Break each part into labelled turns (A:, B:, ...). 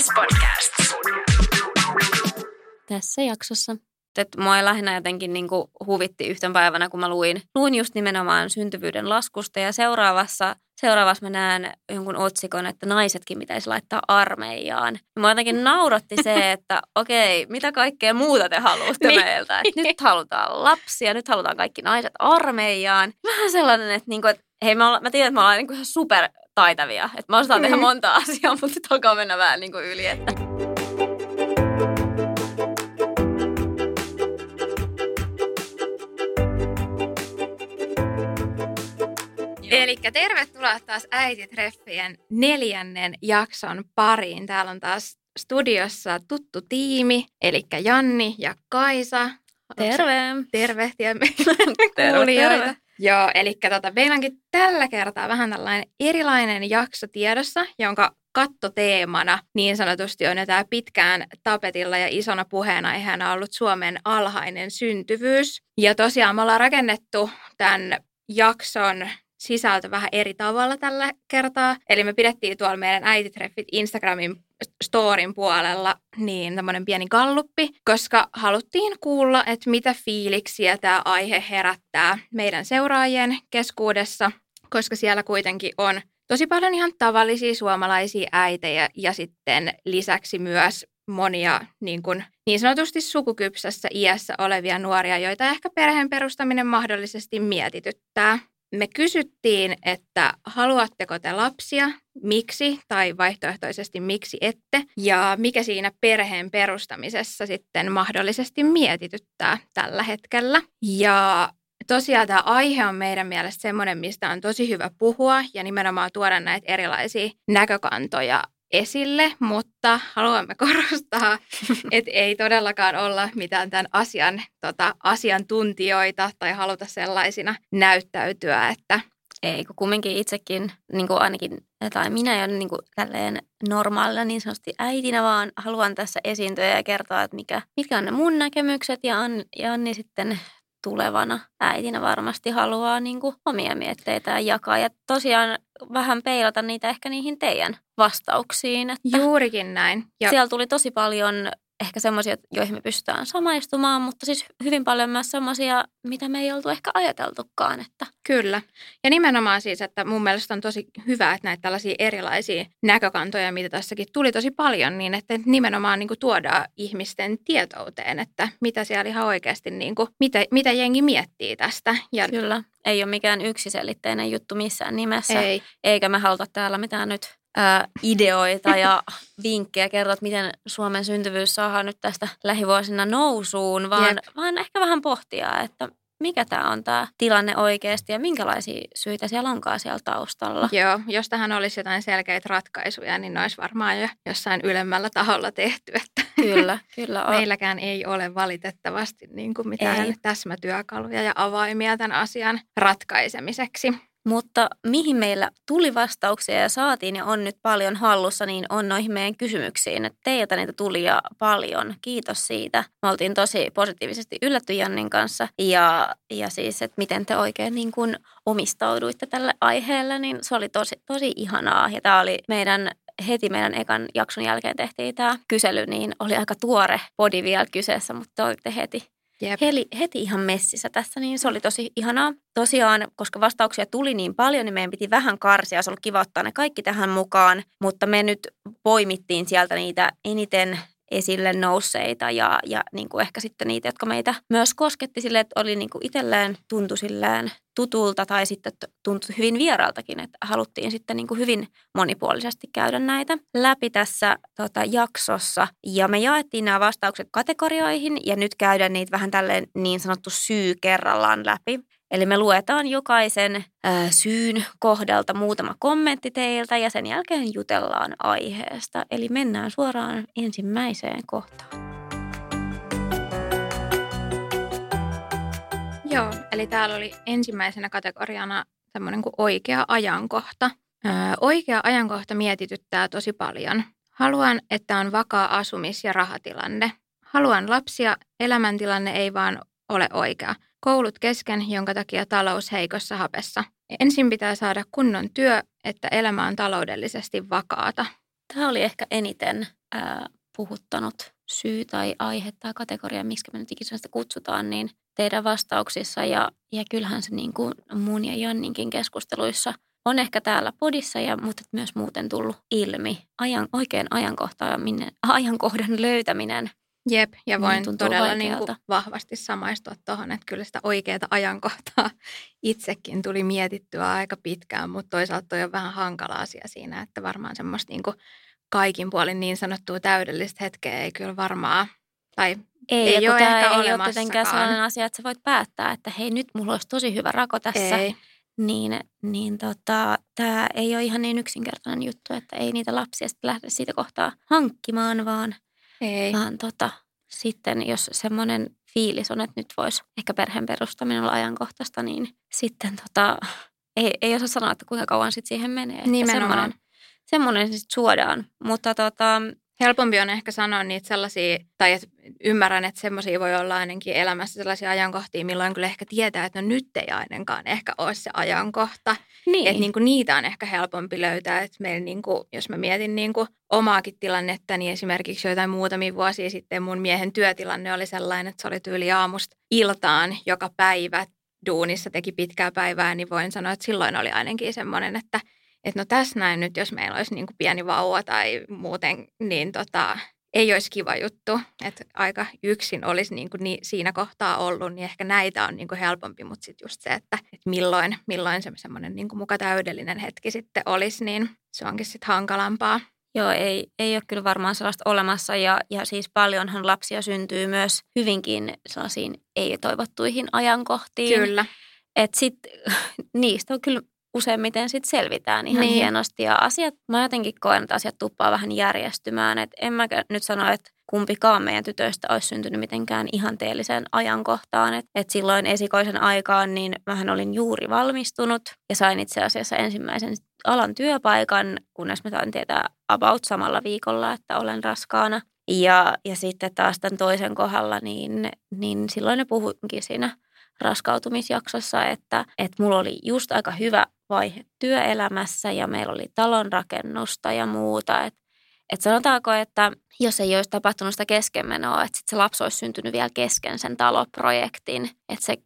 A: Yes Podcast.
B: Tässä jaksossa. Että mua lähinnä jotenkin niin kuin huvitti yhten päivänä, kun mä luin, luin just nimenomaan syntyvyyden laskusta ja seuraavassa, seuraavassa mä näen jonkun otsikon, että naisetkin pitäisi laittaa armeijaan. Ja mua jotenkin nauratti se, että okei, mitä kaikkea muuta te haluatte
C: Niin.
B: meiltä? Et nyt halutaan lapsia, nyt halutaan kaikki naiset armeijaan. Vähän sellainen, että, niin kuin, että hei, mä, olla, mä tiedän, että me ollaan niin kuin ihan super taitavia. Että mä osaan tehdä
C: Mm.
B: monta asiaa, mutta alkaa mennä vähän niin kuin yli. Että.
C: Eli tervetuloa taas äititreffien neljännen jakson pariin. Täällä on taas studiossa tuttu tiimi, eli Janni ja Kaisa.
B: Terve!
C: Tervehtiä meidän kuulijoita.
B: terve.
C: Joo, eli tota, meillä onkin tällä kertaa vähän tällainen erilainen jakso tiedossa, jonka kattoteemana niin sanotusti on jo tämä pitkään tapetilla ja isona puheenaiheena ollut Suomen alhainen syntyvyys. Ja tosiaan me ollaan rakennettu tämän jakson sisältö vähän eri tavalla tällä kertaa. Eli me pidettiin tuolla meidän äititreffit Instagramin storin puolella niin tämmöinen pieni galluppi, koska haluttiin kuulla, että mitä fiiliksiä tämä aihe herättää meidän seuraajien keskuudessa, koska siellä kuitenkin on tosi paljon ihan tavallisia suomalaisia äitejä ja sitten lisäksi myös monia niin, kuin, niin sanotusti sukukypsässä iässä olevia nuoria, joita ehkä perheen perustaminen mahdollisesti mietityttää. Me kysyttiin, että haluatteko te lapsia, miksi tai vaihtoehtoisesti miksi ette, ja mikä siinä perheen perustamisessa sitten mahdollisesti mietityttää tällä hetkellä. Ja tosiaan tämä aihe on meidän mielestä semmoinen, mistä on tosi hyvä puhua ja nimenomaan tuoda näitä erilaisia näkökantoja esille, mutta haluamme korostaa, että ei todellakaan olla mitään tämän asian tota, asiantuntijoita tai haluta sellaisina näyttäytyä, että
B: Ei, kun kumminkin itsekin, niin kuin ainakin, tai minä jo niin kuin tälleen normaalina niin sanotusti äitinä, vaan haluan tässä esiintyä ja kertoa, että mikä, mitkä on ne mun näkemykset ja Anni, ja Anni sitten tulevana äitinä varmasti haluaa niin kuin omia mietteitään jakaa. Ja tosiaan vähän peilata niitä ehkä niihin teidän vastauksiin. Että
C: juurikin näin. Ja
B: siellä tuli tosi paljon ehkä semmoisia, joihin me pystytään samaistumaan, mutta siis hyvin paljon myös semmoisia, mitä me ei oltu ehkä ajateltukaan, että
C: Kyllä. Ja nimenomaan siis, että mun mielestä on tosi hyvä, että näitä tällaisia erilaisia näkökantoja, mitä tässäkin tuli tosi paljon, niin että nimenomaan niin kuin tuodaan ihmisten tietouteen, että mitä siellä ihan oikeasti, niin kuin, mitä, mitä jengi miettii tästä. Ja
B: Kyllä. Ei ole mikään yksiselitteinen juttu missään nimessä.
C: ei,
B: Eikä me haluta täällä mitään nyt ää, ideoita ja vinkkejä kertoa, että miten Suomen syntyvyys saadaan nyt tästä lähivuosina nousuun, vaan,
C: Jep.
B: vaan ehkä vähän pohtia, että mikä tämä on tämä tilanne oikeasti ja minkälaisia syitä siellä onkaan siellä taustalla.
C: Joo, jos tähän olisi jotain selkeitä ratkaisuja, niin ne olisi varmaan jo jossain ylemmällä taholla tehty, että
B: Kyllä, kyllä on.
C: meilläkään ei ole valitettavasti niin kuin mitään
B: Ei.
C: täsmätyökaluja ja avaimia tämän asian ratkaisemiseksi.
B: Mutta mihin meillä tuli vastauksia ja saatiin ja on nyt paljon hallussa, niin on noihin meidän kysymyksiin. Teiltä niitä tuli ja paljon. Kiitos siitä. Me oltiin tosi positiivisesti yllätty Jannin kanssa. Ja, ja siis, että miten te oikein niin kuin omistauduitte tälle aiheelle, niin se oli tosi, tosi ihanaa. Ja tämä oli meidän heti meidän ekan jakson jälkeen tehtiin tämä kysely, niin oli aika tuore podi vielä kyseessä, mutta te olitte heti
C: Jep.
B: Heli, heti ihan messissä tässä, niin se oli tosi ihanaa. Tosiaan, koska vastauksia tuli niin paljon, niin meidän piti vähän karsia. Olisi ollut kiva ottaa ne kaikki tähän mukaan, mutta me nyt poimittiin sieltä niitä eniten esille nousseita ja, ja niin kuin ehkä sitten niitä, jotka meitä myös kosketti sille, että oli niin kuin itselleen tuntui silleen tutulta tai sitten tuntui hyvin vieraaltakin, että haluttiin sitten niin kuin hyvin monipuolisesti käydä näitä läpi tässä tota, jaksossa. Ja me jaettiin nämä vastaukset kategorioihin ja nyt käydään niitä vähän tälleen niin sanottu syy kerrallaan läpi. Eli me luetaan jokaisen ää, syyn kohdalta muutama kommentti teiltä ja sen jälkeen jutellaan aiheesta. Eli mennään suoraan ensimmäiseen kohtaan.
C: Joo, eli täällä oli ensimmäisenä kategoriana tämmöinen kuin oikea ajankohta. Öö, oikea ajankohta mietityttää tosi paljon. Haluan, että on vakaa asumis- ja rahatilanne. Haluan lapsia, elämäntilanne ei vaan ole oikea. Koulut kesken, jonka takia talous heikossa hapessa. Ensin pitää saada kunnon työ, että elämä on taloudellisesti vakaata.
B: Tämä oli ehkä eniten ää, puhuttanut syy tai aihe tai kategoria, miksi me nyt ikinä sitä kutsutaan, niin teidän vastauksissa ja, ja kyllähän se niin kuin mun ja Janninkin keskusteluissa on ehkä täällä podissa, ja, mutta myös muuten tullut ilmi. Ajan, oikein ajankohtaaminen, ajankohdan löytäminen
C: Jep, ja niin voin niin todella niin kuin vahvasti samaistua tuohon, että kyllä sitä oikeaa ajankohtaa itsekin tuli mietittyä aika pitkään, mutta toisaalta toi on vähän hankala asia siinä, että varmaan semmoista niin kuin kaikin puolin niin sanottua täydellistä hetkeä ei kyllä varmaan, tai
B: ei, ei ole ehkä ei ole tietenkään sellainen asia, että sä voit päättää, että hei nyt mulla olisi tosi hyvä rako tässä. Ei. Niin, niin tota, tämä ei ole ihan niin yksinkertainen juttu, että ei niitä lapsia sitten lähde siitä kohtaa hankkimaan, vaan, ei. vaan tota, sitten jos semmoinen fiilis on, että nyt voisi ehkä perheen perustaminen olla ajankohtaista, niin sitten tota, ei, ei osaa sanoa, että kuinka kauan sitten siihen menee.
C: Nimenomaan. Semmoinen,
B: semmoinen sitten suodaan. Mutta tota,
C: Helpompi on ehkä sanoa niitä sellaisia, tai että ymmärrän, että semmoisia voi olla ainakin elämässä sellaisia ajankohtia, milloin kyllä ehkä tietää, että no nyt ei ainakaan ehkä ole se ajankohta. Niin. Että niin kuin niitä on ehkä helpompi löytää. Että meillä niin kuin, jos mä mietin niin kuin omaakin tilannetta, niin esimerkiksi joitain muutamia vuosia sitten mun miehen työtilanne oli sellainen, että se oli tyyli aamusta iltaan joka päivä duunissa teki pitkää päivää, niin voin sanoa, että silloin oli ainakin semmoinen, että – että no tässä näin nyt, jos meillä olisi niin kuin pieni vauva tai muuten, niin tota, ei olisi kiva juttu, että aika yksin olisi niin kuin siinä kohtaa ollut, niin ehkä näitä on niin kuin helpompi, mutta sitten just se, että, että milloin, milloin se semmoinen niin kuin muka täydellinen hetki sitten olisi, niin se onkin sitten hankalampaa.
B: Joo, ei, ei ole kyllä varmaan sellaista olemassa ja, ja siis paljonhan lapsia syntyy myös hyvinkin sellaisiin ei-toivottuihin ajankohtiin.
C: Kyllä.
B: Että sitten niistä on kyllä useimmiten sit selvitään ihan niin. hienosti. Ja asiat, mä jotenkin koen, että asiat tuppaa vähän järjestymään. Et en mä nyt sano, että kumpikaan meidän tytöistä olisi syntynyt mitenkään ihanteelliseen ajankohtaan. Et, et silloin esikoisen aikaan niin mähän olin juuri valmistunut ja sain itse asiassa ensimmäisen alan työpaikan, kunnes mä sain tietää about samalla viikolla, että olen raskaana. Ja, ja sitten taas tämän toisen kohdalla, niin, niin silloin ne puhuinkin siinä raskautumisjaksossa, että, että mulla oli just aika hyvä vaihe työelämässä ja meillä oli talonrakennusta ja muuta. Että et sanotaanko, että jos ei olisi tapahtunut sitä keskenmenoa, että sit se lapsi olisi syntynyt vielä kesken sen taloprojektin, että se,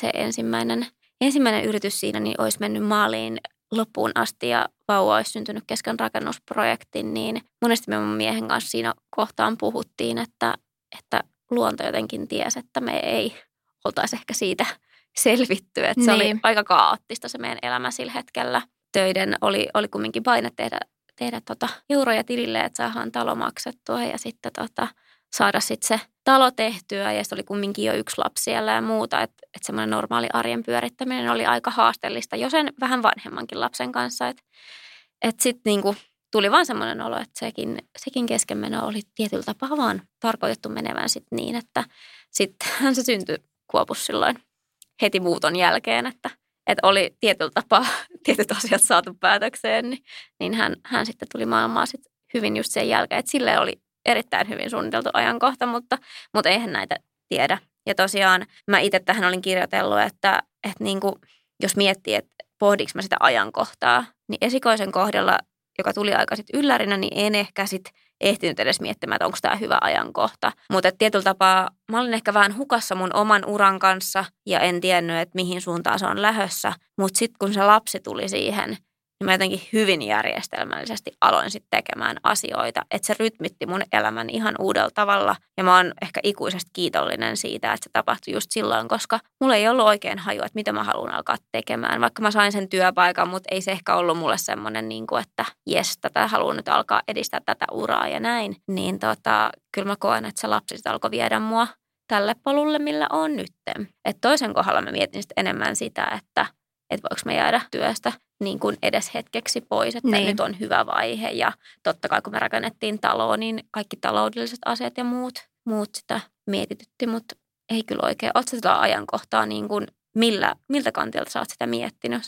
B: se ensimmäinen, ensimmäinen yritys siinä niin olisi mennyt maaliin loppuun asti ja vauva olisi syntynyt kesken rakennusprojektin, niin monesti me mun miehen kanssa siinä kohtaan puhuttiin, että, että luonto jotenkin tiesi, että me ei oltaisiin ehkä siitä selvitty. Että niin. se oli niin. aika kaoottista se meidän elämä sillä hetkellä. Töiden oli, oli kumminkin paine tehdä, tehdä tota euroja tilille, että saadaan talo maksettua ja sitten tota, saada sitten se talo tehtyä ja se oli kumminkin jo yksi lapsi siellä ja muuta, että, että semmoinen normaali arjen pyörittäminen oli aika haasteellista jo sen vähän vanhemmankin lapsen kanssa, että, että sitten niinku tuli vaan semmoinen olo, että sekin, sekin keskenmeno oli tietyllä tapaa vaan tarkoitettu menevän sitten niin, että sittenhän se syntyi Kuopus silloin heti muuton jälkeen, että, että oli tietyllä tapaa tietyt asiat saatu päätökseen, niin, niin hän, hän sitten tuli maailmaan sit hyvin just sen jälkeen, että sille oli erittäin hyvin suunniteltu ajankohta, mutta, mutta eihän näitä tiedä. Ja tosiaan mä itse tähän olin kirjoitellut, että, että niin kuin, jos miettii, että pohdinko mä sitä ajankohtaa, niin esikoisen kohdalla, joka tuli aika sitten yllärinä, niin en ehkä sitten ehtinyt edes miettimään, että onko tämä hyvä ajankohta. Mutta tietyllä tapaa mä olin ehkä vähän hukassa mun oman uran kanssa ja en tiennyt, että mihin suuntaan se on lähössä. Mutta sitten kun se lapsi tuli siihen, niin mä jotenkin hyvin järjestelmällisesti aloin sitten tekemään asioita. Että se rytmitti mun elämän ihan uudella tavalla. Ja mä oon ehkä ikuisesti kiitollinen siitä, että se tapahtui just silloin, koska mulla ei ollut oikein hajua, että mitä mä haluan alkaa tekemään. Vaikka mä sain sen työpaikan, mutta ei se ehkä ollut mulle semmoinen, niin kuin, että jes, tätä haluan nyt alkaa edistää tätä uraa ja näin. Niin tota, kyllä mä koen, että se lapsi sitten alkoi viedä mua tälle polulle, millä on nyt. Et toisen kohdalla mä mietin sitten enemmän sitä, että että voiko me jäädä työstä niin kuin edes hetkeksi pois, että niin. nyt on hyvä vaihe. Ja totta kai kun me rakennettiin taloa, niin kaikki taloudelliset asiat ja muut, muut sitä mietitytti, mutta ei kyllä oikein. Oletko sitä ajankohtaa niin kuin millä, miltä kantilta sä oot sitä miettinyt?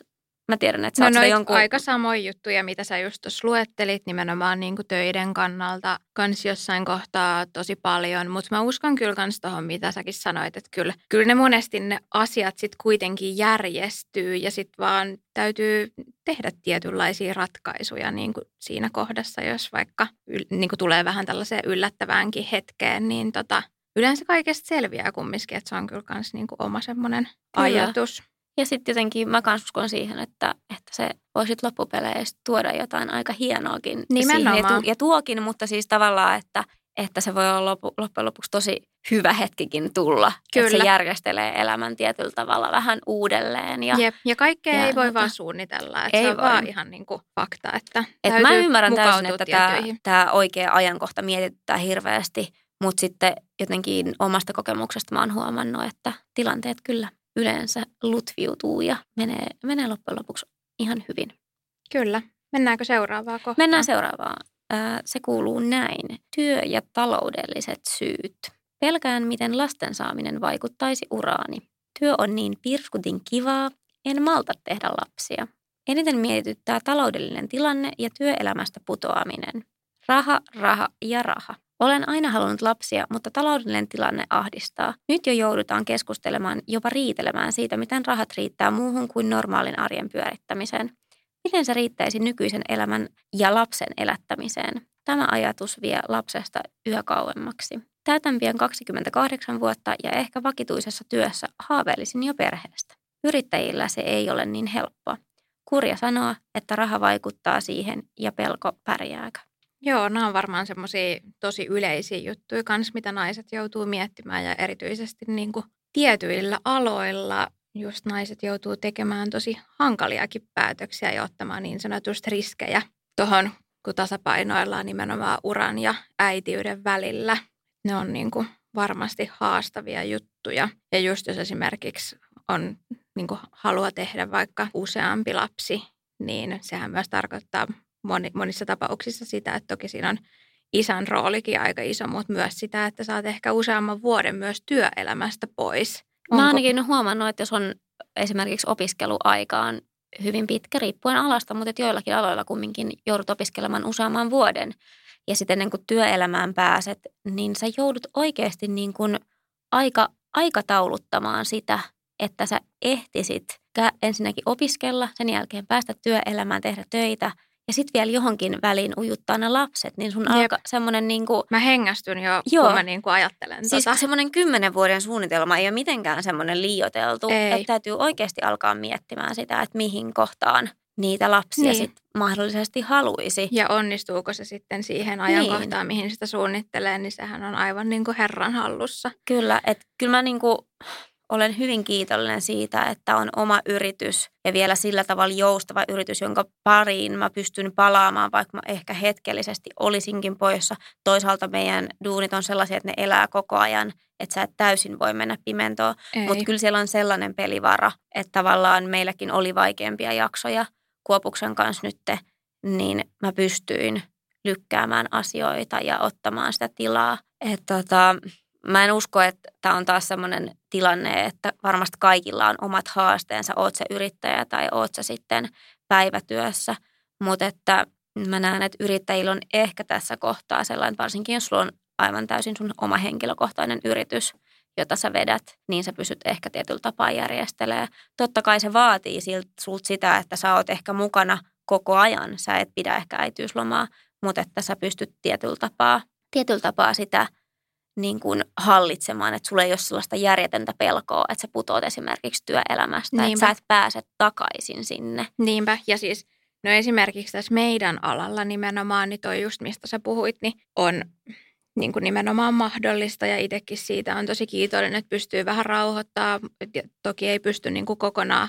B: Mä tiedän, että sä
C: No
B: oot jonkun...
C: aika samoja juttuja, mitä sä just tuossa luettelit, nimenomaan niin kuin töiden kannalta kans jossain kohtaa tosi paljon, mutta mä uskon kyllä kans tuohon, mitä säkin sanoit, että kyllä, kyllä ne monesti ne asiat sitten kuitenkin järjestyy ja sitten vaan täytyy tehdä tietynlaisia ratkaisuja niin kuin siinä kohdassa, jos vaikka yl, niin kuin tulee vähän tällaiseen yllättäväänkin hetkeen, niin tota, yleensä kaikesta selviää kumminkin, että se on kyllä kans niin oma semmoinen ajatus.
B: Ja sitten jotenkin mä kans uskon siihen, että, että se voisit loppupeleissä tuoda jotain aika hienoakin
C: Nimenomaan.
B: siihen. Ja, tu, ja tuokin, mutta siis tavallaan, että, että se voi olla lopu, loppujen lopuksi tosi hyvä hetkikin tulla. Että se
C: Kyllä.
B: järjestelee elämän tietyllä tavalla vähän uudelleen. Ja,
C: Jep, ja kaikkea
B: ja
C: ei voi
B: tota-
C: vaan suunnitella. Että
B: Ei
C: se on
B: voi.
C: vaan ihan niin kuin fakta, että
B: et mä ymmärrän täysin, että tämä, tämä oikea ajankohta mietityttää hirveästi, mutta sitten jotenkin omasta kokemuksesta mä oon huomannut, että tilanteet kyllä yleensä lutviutuu ja menee, menee loppujen lopuksi ihan hyvin.
C: Kyllä. Mennäänkö seuraavaan kohtaan?
B: Mennään seuraavaan. Se kuuluu näin. Työ- ja taloudelliset syyt. Pelkään, miten lasten saaminen vaikuttaisi uraani. Työ on niin pirskutin kivaa, en malta tehdä lapsia. Eniten mietityttää taloudellinen tilanne ja työelämästä putoaminen. Raha, raha ja raha. Olen aina halunnut lapsia, mutta taloudellinen tilanne ahdistaa. Nyt jo joudutaan keskustelemaan, jopa riitelemään siitä, miten rahat riittää muuhun kuin normaalin arjen pyörittämiseen. Miten se riittäisi nykyisen elämän ja lapsen elättämiseen? Tämä ajatus vie lapsesta yhä kauemmaksi. Täytän pian 28 vuotta ja ehkä vakituisessa työssä haaveilisin jo perheestä. Yrittäjillä se ei ole niin helppoa. Kurja sanoa, että raha vaikuttaa siihen ja pelko pärjääkö.
C: Joo, nämä on varmaan semmoisia tosi yleisiä juttuja kans, mitä naiset joutuu miettimään ja erityisesti niin kuin tietyillä aloilla just naiset joutuu tekemään tosi hankaliakin päätöksiä ja ottamaan niin sanotusti riskejä tuohon, kun tasapainoillaan nimenomaan uran ja äitiyden välillä. Ne on niin kuin varmasti haastavia juttuja. Ja just jos esimerkiksi on niin kuin halua tehdä vaikka useampi lapsi, niin sehän myös tarkoittaa moni, monissa tapauksissa sitä, että toki siinä on isän roolikin aika iso, mutta myös sitä, että saat ehkä useamman vuoden myös työelämästä pois.
B: Mä ainakin huomannut, että jos on esimerkiksi opiskeluaika on hyvin pitkä riippuen alasta, mutta että joillakin aloilla kumminkin joudut opiskelemaan useamman vuoden ja sitten ennen kuin työelämään pääset, niin sä joudut oikeasti niin kuin aika, aikatauluttamaan sitä, että sä ehtisit ensinnäkin opiskella, sen jälkeen päästä työelämään, tehdä töitä ja sitten vielä johonkin väliin ujuttaa ne lapset, niin sun
C: Jep.
B: alkaa semmoinen niin kuin,
C: Mä hengästyn jo,
B: Joo.
C: kun mä niin kuin ajattelen
B: Siis
C: tota.
B: semmoinen kymmenen vuoden suunnitelma ei ole mitenkään semmoinen liioteltu.
C: Ei.
B: Että täytyy oikeasti alkaa miettimään sitä, että mihin kohtaan niitä lapsia
C: Niin.
B: niin. sit mahdollisesti haluaisi.
C: Ja onnistuuko se sitten siihen ajankohtaan, mihin sitä suunnittelee, niin sehän on aivan niin kuin herran hallussa.
B: Kyllä, että kyllä mä niinku olen hyvin kiitollinen siitä, että on oma yritys ja vielä sillä tavalla joustava yritys, jonka pariin mä pystyn palaamaan, vaikka mä ehkä hetkellisesti olisinkin poissa. Toisaalta meidän duunit on sellaisia, että ne elää koko ajan, että sä et täysin voi mennä pimentoon. Mutta kyllä siellä on sellainen pelivara, että tavallaan meilläkin oli vaikeampia jaksoja Kuopuksen kanssa nyt, niin mä pystyin lykkäämään asioita ja ottamaan sitä tilaa. Että tota, mä en usko, että tämä on taas sellainen tilanne, että varmasti kaikilla on omat haasteensa, oot sä yrittäjä tai oot sä sitten päivätyössä, mutta että mä näen, että yrittäjillä on ehkä tässä kohtaa sellainen, varsinkin jos sulla on aivan täysin sun oma henkilökohtainen yritys, jota sä vedät, niin sä pystyt ehkä tietyllä tapaa järjestelemään. Totta kai se vaatii sulta sitä, että sä oot ehkä mukana koko ajan. Sä et pidä ehkä äitiyslomaa, mutta että sä pystyt tietyllä tapaa, tietyllä tapaa sitä niin kuin hallitsemaan, että sulla ei ole sellaista järjetöntä pelkoa, että sä putoat esimerkiksi työelämästä, että
C: Niinpä.
B: sä et pääse takaisin sinne.
C: Niinpä, ja siis no esimerkiksi tässä meidän alalla nimenomaan, niin toi just mistä sä puhuit, niin on niin kuin nimenomaan mahdollista ja itsekin siitä on tosi kiitollinen, että pystyy vähän rauhoittaa. Toki ei pysty niin kuin kokonaan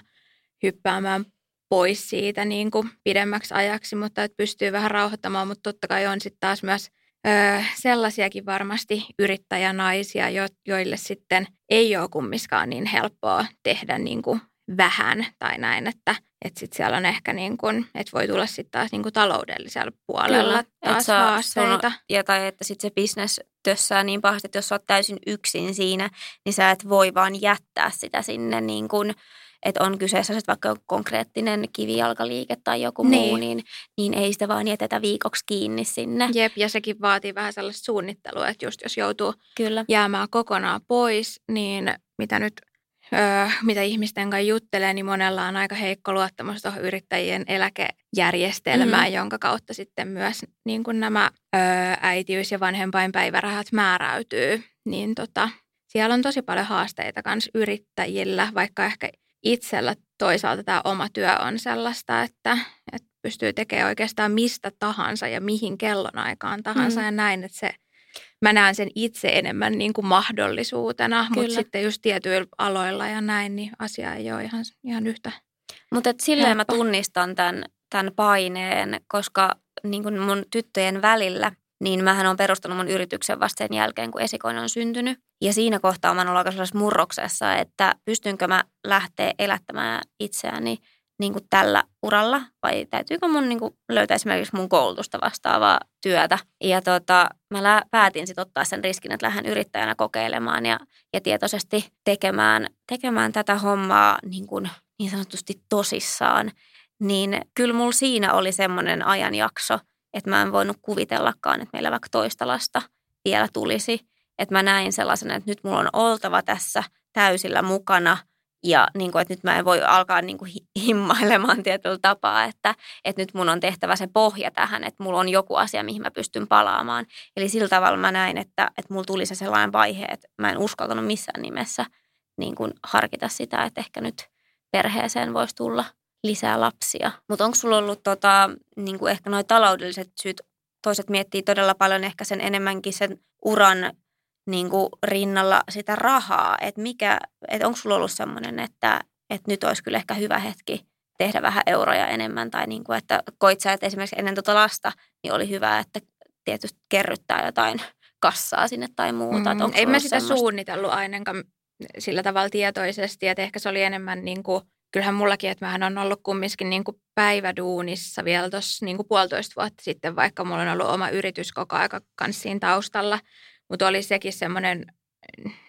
C: hyppäämään pois siitä niin kuin pidemmäksi ajaksi, mutta että pystyy vähän rauhoittamaan, mutta totta kai on sitten taas myös ö, sellaisiakin varmasti yrittäjänaisia, jo, joille sitten ei ole kummiskaan niin helppoa tehdä niin kuin vähän tai näin, että että sitten siellä on ehkä niin kuin, että voi tulla sitten taas niin kuin taloudellisella puolella
B: et
C: taas
B: sä-
C: haasteita.
B: sun- ja tai että sitten se business tössää niin pahasti, että jos sä oot täysin yksin siinä, niin sä et voi vaan jättää sitä sinne niin kuin, että on kyseessä sitten vaikka konkreettinen kivijalkaliike tai joku niin. muu, niin, niin ei sitä vaan jätetä viikoksi kiinni sinne.
C: Jep, ja sekin vaatii vähän sellaista suunnittelua, että just jos joutuu
B: Kyllä.
C: jäämään kokonaan pois, niin mitä nyt öö, mitä ihmisten kanssa juttelee, niin monella on aika heikko luottamus tuohon yrittäjien eläkejärjestelmään, mm. jonka kautta sitten myös niin kuin nämä öö, äitiys- ja vanhempainpäivärahat määräytyy. Niin tota, siellä on tosi paljon haasteita myös yrittäjillä, vaikka ehkä itsellä toisaalta tämä oma työ on sellaista, että, että pystyy tekemään oikeastaan mistä tahansa ja mihin kellonaikaan tahansa mm. ja näin, että se mä näen sen itse enemmän niin kuin mahdollisuutena, Kyllä. mutta sitten just tietyillä aloilla ja näin, niin asia ei ole ihan, ihan yhtä
B: Mutta silleen mä tunnistan tämän, tämän paineen, koska niin kuin mun tyttöjen välillä, niin mähän on perustanut mun yrityksen vasta sen jälkeen, kun esikoinen on syntynyt. Ja siinä kohtaa mä oon ollut aika murroksessa, että pystynkö mä lähteä elättämään itseäni – niin kuin tällä uralla vai täytyykö mun niin kuin löytää esimerkiksi mun koulutusta vastaavaa työtä. Ja tota, mä lä- päätin sitten ottaa sen riskin, että lähden yrittäjänä kokeilemaan ja, ja tietoisesti tekemään, tekemään tätä hommaa niin, kuin, niin sanotusti tosissaan. Niin kyllä mulla siinä oli semmoinen ajanjakso, että mä en voinut kuvitellakaan, että meillä vaikka toista lasta vielä tulisi. Että mä näin sellaisen, että nyt mulla on oltava tässä täysillä mukana – ja niin kuin, että nyt mä en voi alkaa niin kuin himmailemaan tietyllä tapaa, että, että nyt mun on tehtävä se pohja tähän, että mulla on joku asia, mihin mä pystyn palaamaan. Eli sillä tavalla mä näin, että, että mulla tuli se sellainen vaihe, että mä en uskaltanut missään nimessä niin kuin harkita sitä, että ehkä nyt perheeseen voisi tulla lisää lapsia. Mutta onko sulla ollut tota, niin kuin ehkä noin taloudelliset syyt, toiset miettii todella paljon ehkä sen enemmänkin sen uran niin kuin rinnalla sitä rahaa, että mikä, että onko sulla ollut semmoinen, että, että nyt olisi kyllä ehkä hyvä hetki tehdä vähän euroja enemmän, tai niin kuin, että koit sä, että esimerkiksi ennen tuota lasta, niin oli hyvä, että tietysti kerryttää jotain kassaa sinne tai muuta. Mm,
C: ei mä sitä semmoista? suunnitellut ainakaan sillä tavalla tietoisesti, että ehkä se oli enemmän niin kuin, kyllähän mullakin, että mähän on ollut kumminkin niin kuin päiväduunissa vielä tuossa niin kuin puolitoista vuotta sitten, vaikka mulla on ollut oma yritys koko aika kanssa siinä taustalla, mutta oli sekin semmoinen,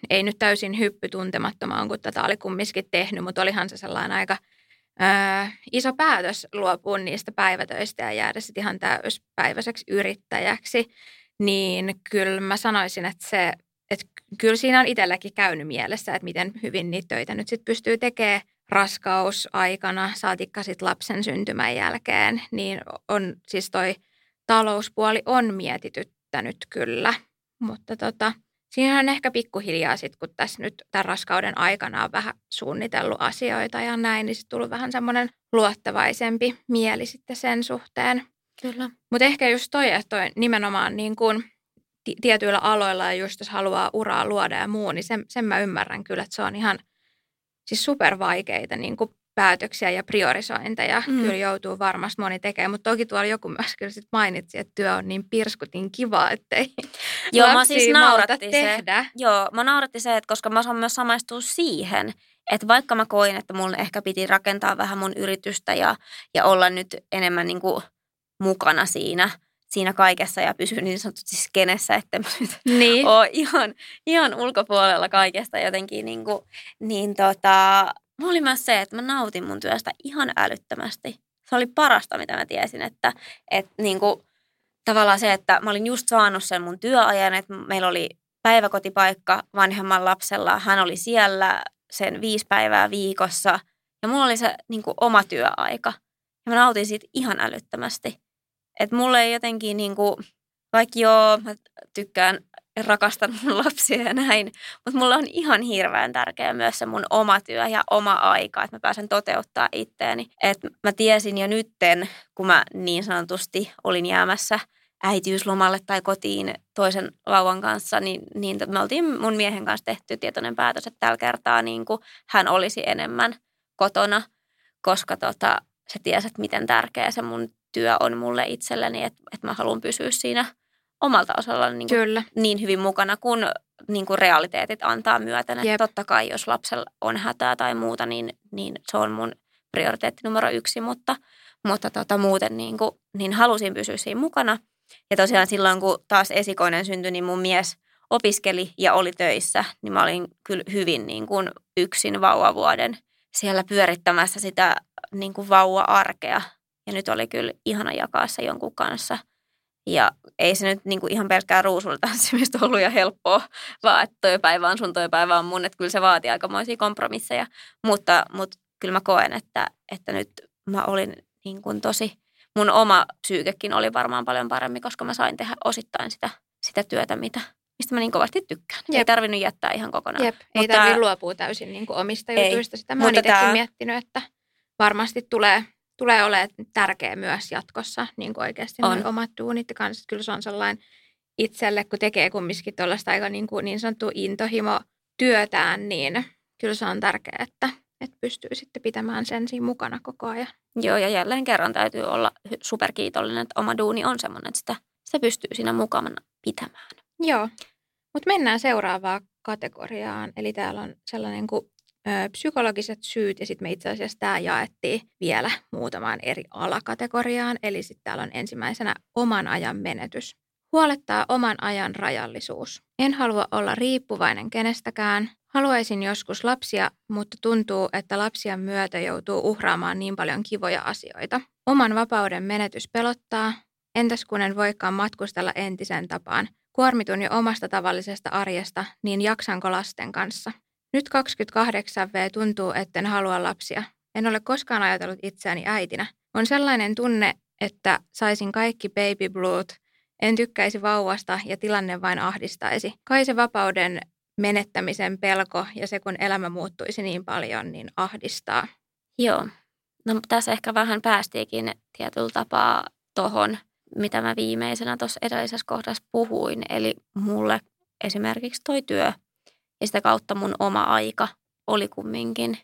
C: ei nyt täysin hyppy tuntemattomaan, kun tätä oli kumminkin tehnyt, mutta olihan se sellainen aika ää, iso päätös luopua niistä päivätöistä ja jäädä sitten ihan täyspäiväiseksi yrittäjäksi. Niin kyllä mä sanoisin, että se, että kyllä siinä on itselläkin käynyt mielessä, että miten hyvin niitä töitä nyt sitten pystyy tekemään raskausaikana, saatikka sitten lapsen syntymän jälkeen, niin on siis toi talouspuoli on mietityttänyt kyllä. Mutta tota, siinä on ehkä pikkuhiljaa sitten, kun tässä nyt tämän raskauden aikana on vähän suunnitellut asioita ja näin, niin sitten tullut vähän semmoinen luottavaisempi mieli sitten sen suhteen.
B: Kyllä.
C: Mutta ehkä just toi, että toi nimenomaan niin kuin tietyillä aloilla ja just jos haluaa uraa luoda ja muu, niin sen, sen mä ymmärrän kyllä, että se on ihan siis supervaikeita niin kuin päätöksiä ja priorisointeja mm. kyllä joutuu varmasti moni tekemään. Mutta toki tuolla joku myös kyllä sit mainitsi, että työ on niin pirskutin kiva, ettei
B: Joo, mä siis nauratti tehdä. Se, joo, mä nauratti se, että koska mä saan myös samaistua siihen, että vaikka mä koin, että mun ehkä piti rakentaa vähän mun yritystä ja, ja olla nyt enemmän niin kuin mukana siinä, siinä kaikessa ja pysyä niin sanotusti skenessä, että mä nyt niin. ole ihan, ihan ulkopuolella kaikesta jotenkin, niin, kuin, niin tota, mulla oli myös se, että mä nautin mun työstä ihan älyttömästi. Se oli parasta, mitä mä tiesin, että, että niin kuin, tavallaan se, että mä olin just saanut sen mun työajan, että meillä oli päiväkotipaikka vanhemman lapsella. Hän oli siellä sen viisi päivää viikossa ja mulla oli se niin kuin, oma työaika. Ja mä nautin siitä ihan älyttömästi. Että mulle ei jotenkin niin kuin, vaikka joo, mä tykkään rakastan mun lapsia ja näin. Mutta mulla on ihan hirveän tärkeä myös se mun oma työ ja oma aika, että mä pääsen toteuttaa itteeni. Että mä tiesin jo nytten, kun mä niin sanotusti olin jäämässä äitiyslomalle tai kotiin toisen vauvan kanssa, niin, niin me oltiin mun miehen kanssa tehty tietoinen päätös, että tällä kertaa niin kuin hän olisi enemmän kotona, koska tota, se tiesi, että miten tärkeä se mun työ on mulle itselleni, että, että mä haluan pysyä siinä – omalta osalla niin, Kyllä. niin hyvin mukana, kun niin kuin realiteetit antaa myöten. Että totta kai, jos lapsella on hätää tai muuta, niin, niin se on mun prioriteetti numero yksi, mutta, mutta tota, muuten niin, kuin, niin halusin pysyä siinä mukana. Ja tosiaan silloin, kun taas esikoinen syntyi, niin mun mies opiskeli ja oli töissä, niin mä olin kyllä hyvin niin kuin yksin vauvavuoden siellä pyörittämässä sitä niin kuin vauva-arkea. Ja nyt oli kyllä ihana jakaa se jonkun kanssa. Ja ei se nyt niin kuin ihan pelkkää ruusulla tanssimista ollut ja helppoa, vaan että toi päivä on sun, toi päivä on mun. Että kyllä se vaatii aikamoisia kompromisseja. Mutta, mutta kyllä mä koen, että, että nyt mä olin niin kuin tosi, mun oma psyykekin oli varmaan paljon paremmin, koska mä sain tehdä osittain sitä, sitä työtä, mitä, mistä mä niin kovasti tykkään. Jep. Ei tarvinnut jättää ihan kokonaan.
C: Jep. Ei mutta, tarvitse luopua täysin niin kuin omista ei. jutuista. Sitä mä oon itsekin miettinyt, että varmasti tulee, tulee olemaan tärkeä myös jatkossa niin kuin oikeasti on. omat duunit. Ja kanssa, kyllä se on sellainen itselle, kun tekee kumminkin tuollaista aika niin, kuin niin sanottu intohimo työtään, niin kyllä se on tärkeää, että, että pystyy sitten pitämään sen siinä mukana koko ajan.
B: Joo, ja jälleen kerran täytyy olla superkiitollinen, että oma duuni on semmoinen, että sitä, sitä pystyy siinä mukana pitämään.
C: Joo, mutta mennään seuraavaan kategoriaan. Eli täällä on sellainen kuin psykologiset syyt ja sitten me itse asiassa tämä jaettiin vielä muutamaan eri alakategoriaan. Eli sitten täällä on ensimmäisenä oman ajan menetys. Huolettaa oman ajan rajallisuus. En halua olla riippuvainen kenestäkään. Haluaisin joskus lapsia, mutta tuntuu, että lapsien myötä joutuu uhraamaan niin paljon kivoja asioita. Oman vapauden menetys pelottaa. Entäs kun en voikaan matkustella entisen tapaan? Kuormitun jo omasta tavallisesta arjesta, niin jaksanko lasten kanssa? Nyt 28V tuntuu, etten halua lapsia. En ole koskaan ajatellut itseäni äitinä. On sellainen tunne, että saisin kaikki baby bluet, en tykkäisi vauvasta ja tilanne vain ahdistaisi. Kai se vapauden menettämisen pelko ja se, kun elämä muuttuisi niin paljon, niin ahdistaa.
B: Joo. No tässä ehkä vähän päästiinkin tietyllä tapaa tuohon mitä mä viimeisenä tuossa edellisessä kohdassa puhuin. Eli mulle esimerkiksi toi työ ja sitä kautta mun oma aika oli kumminkin,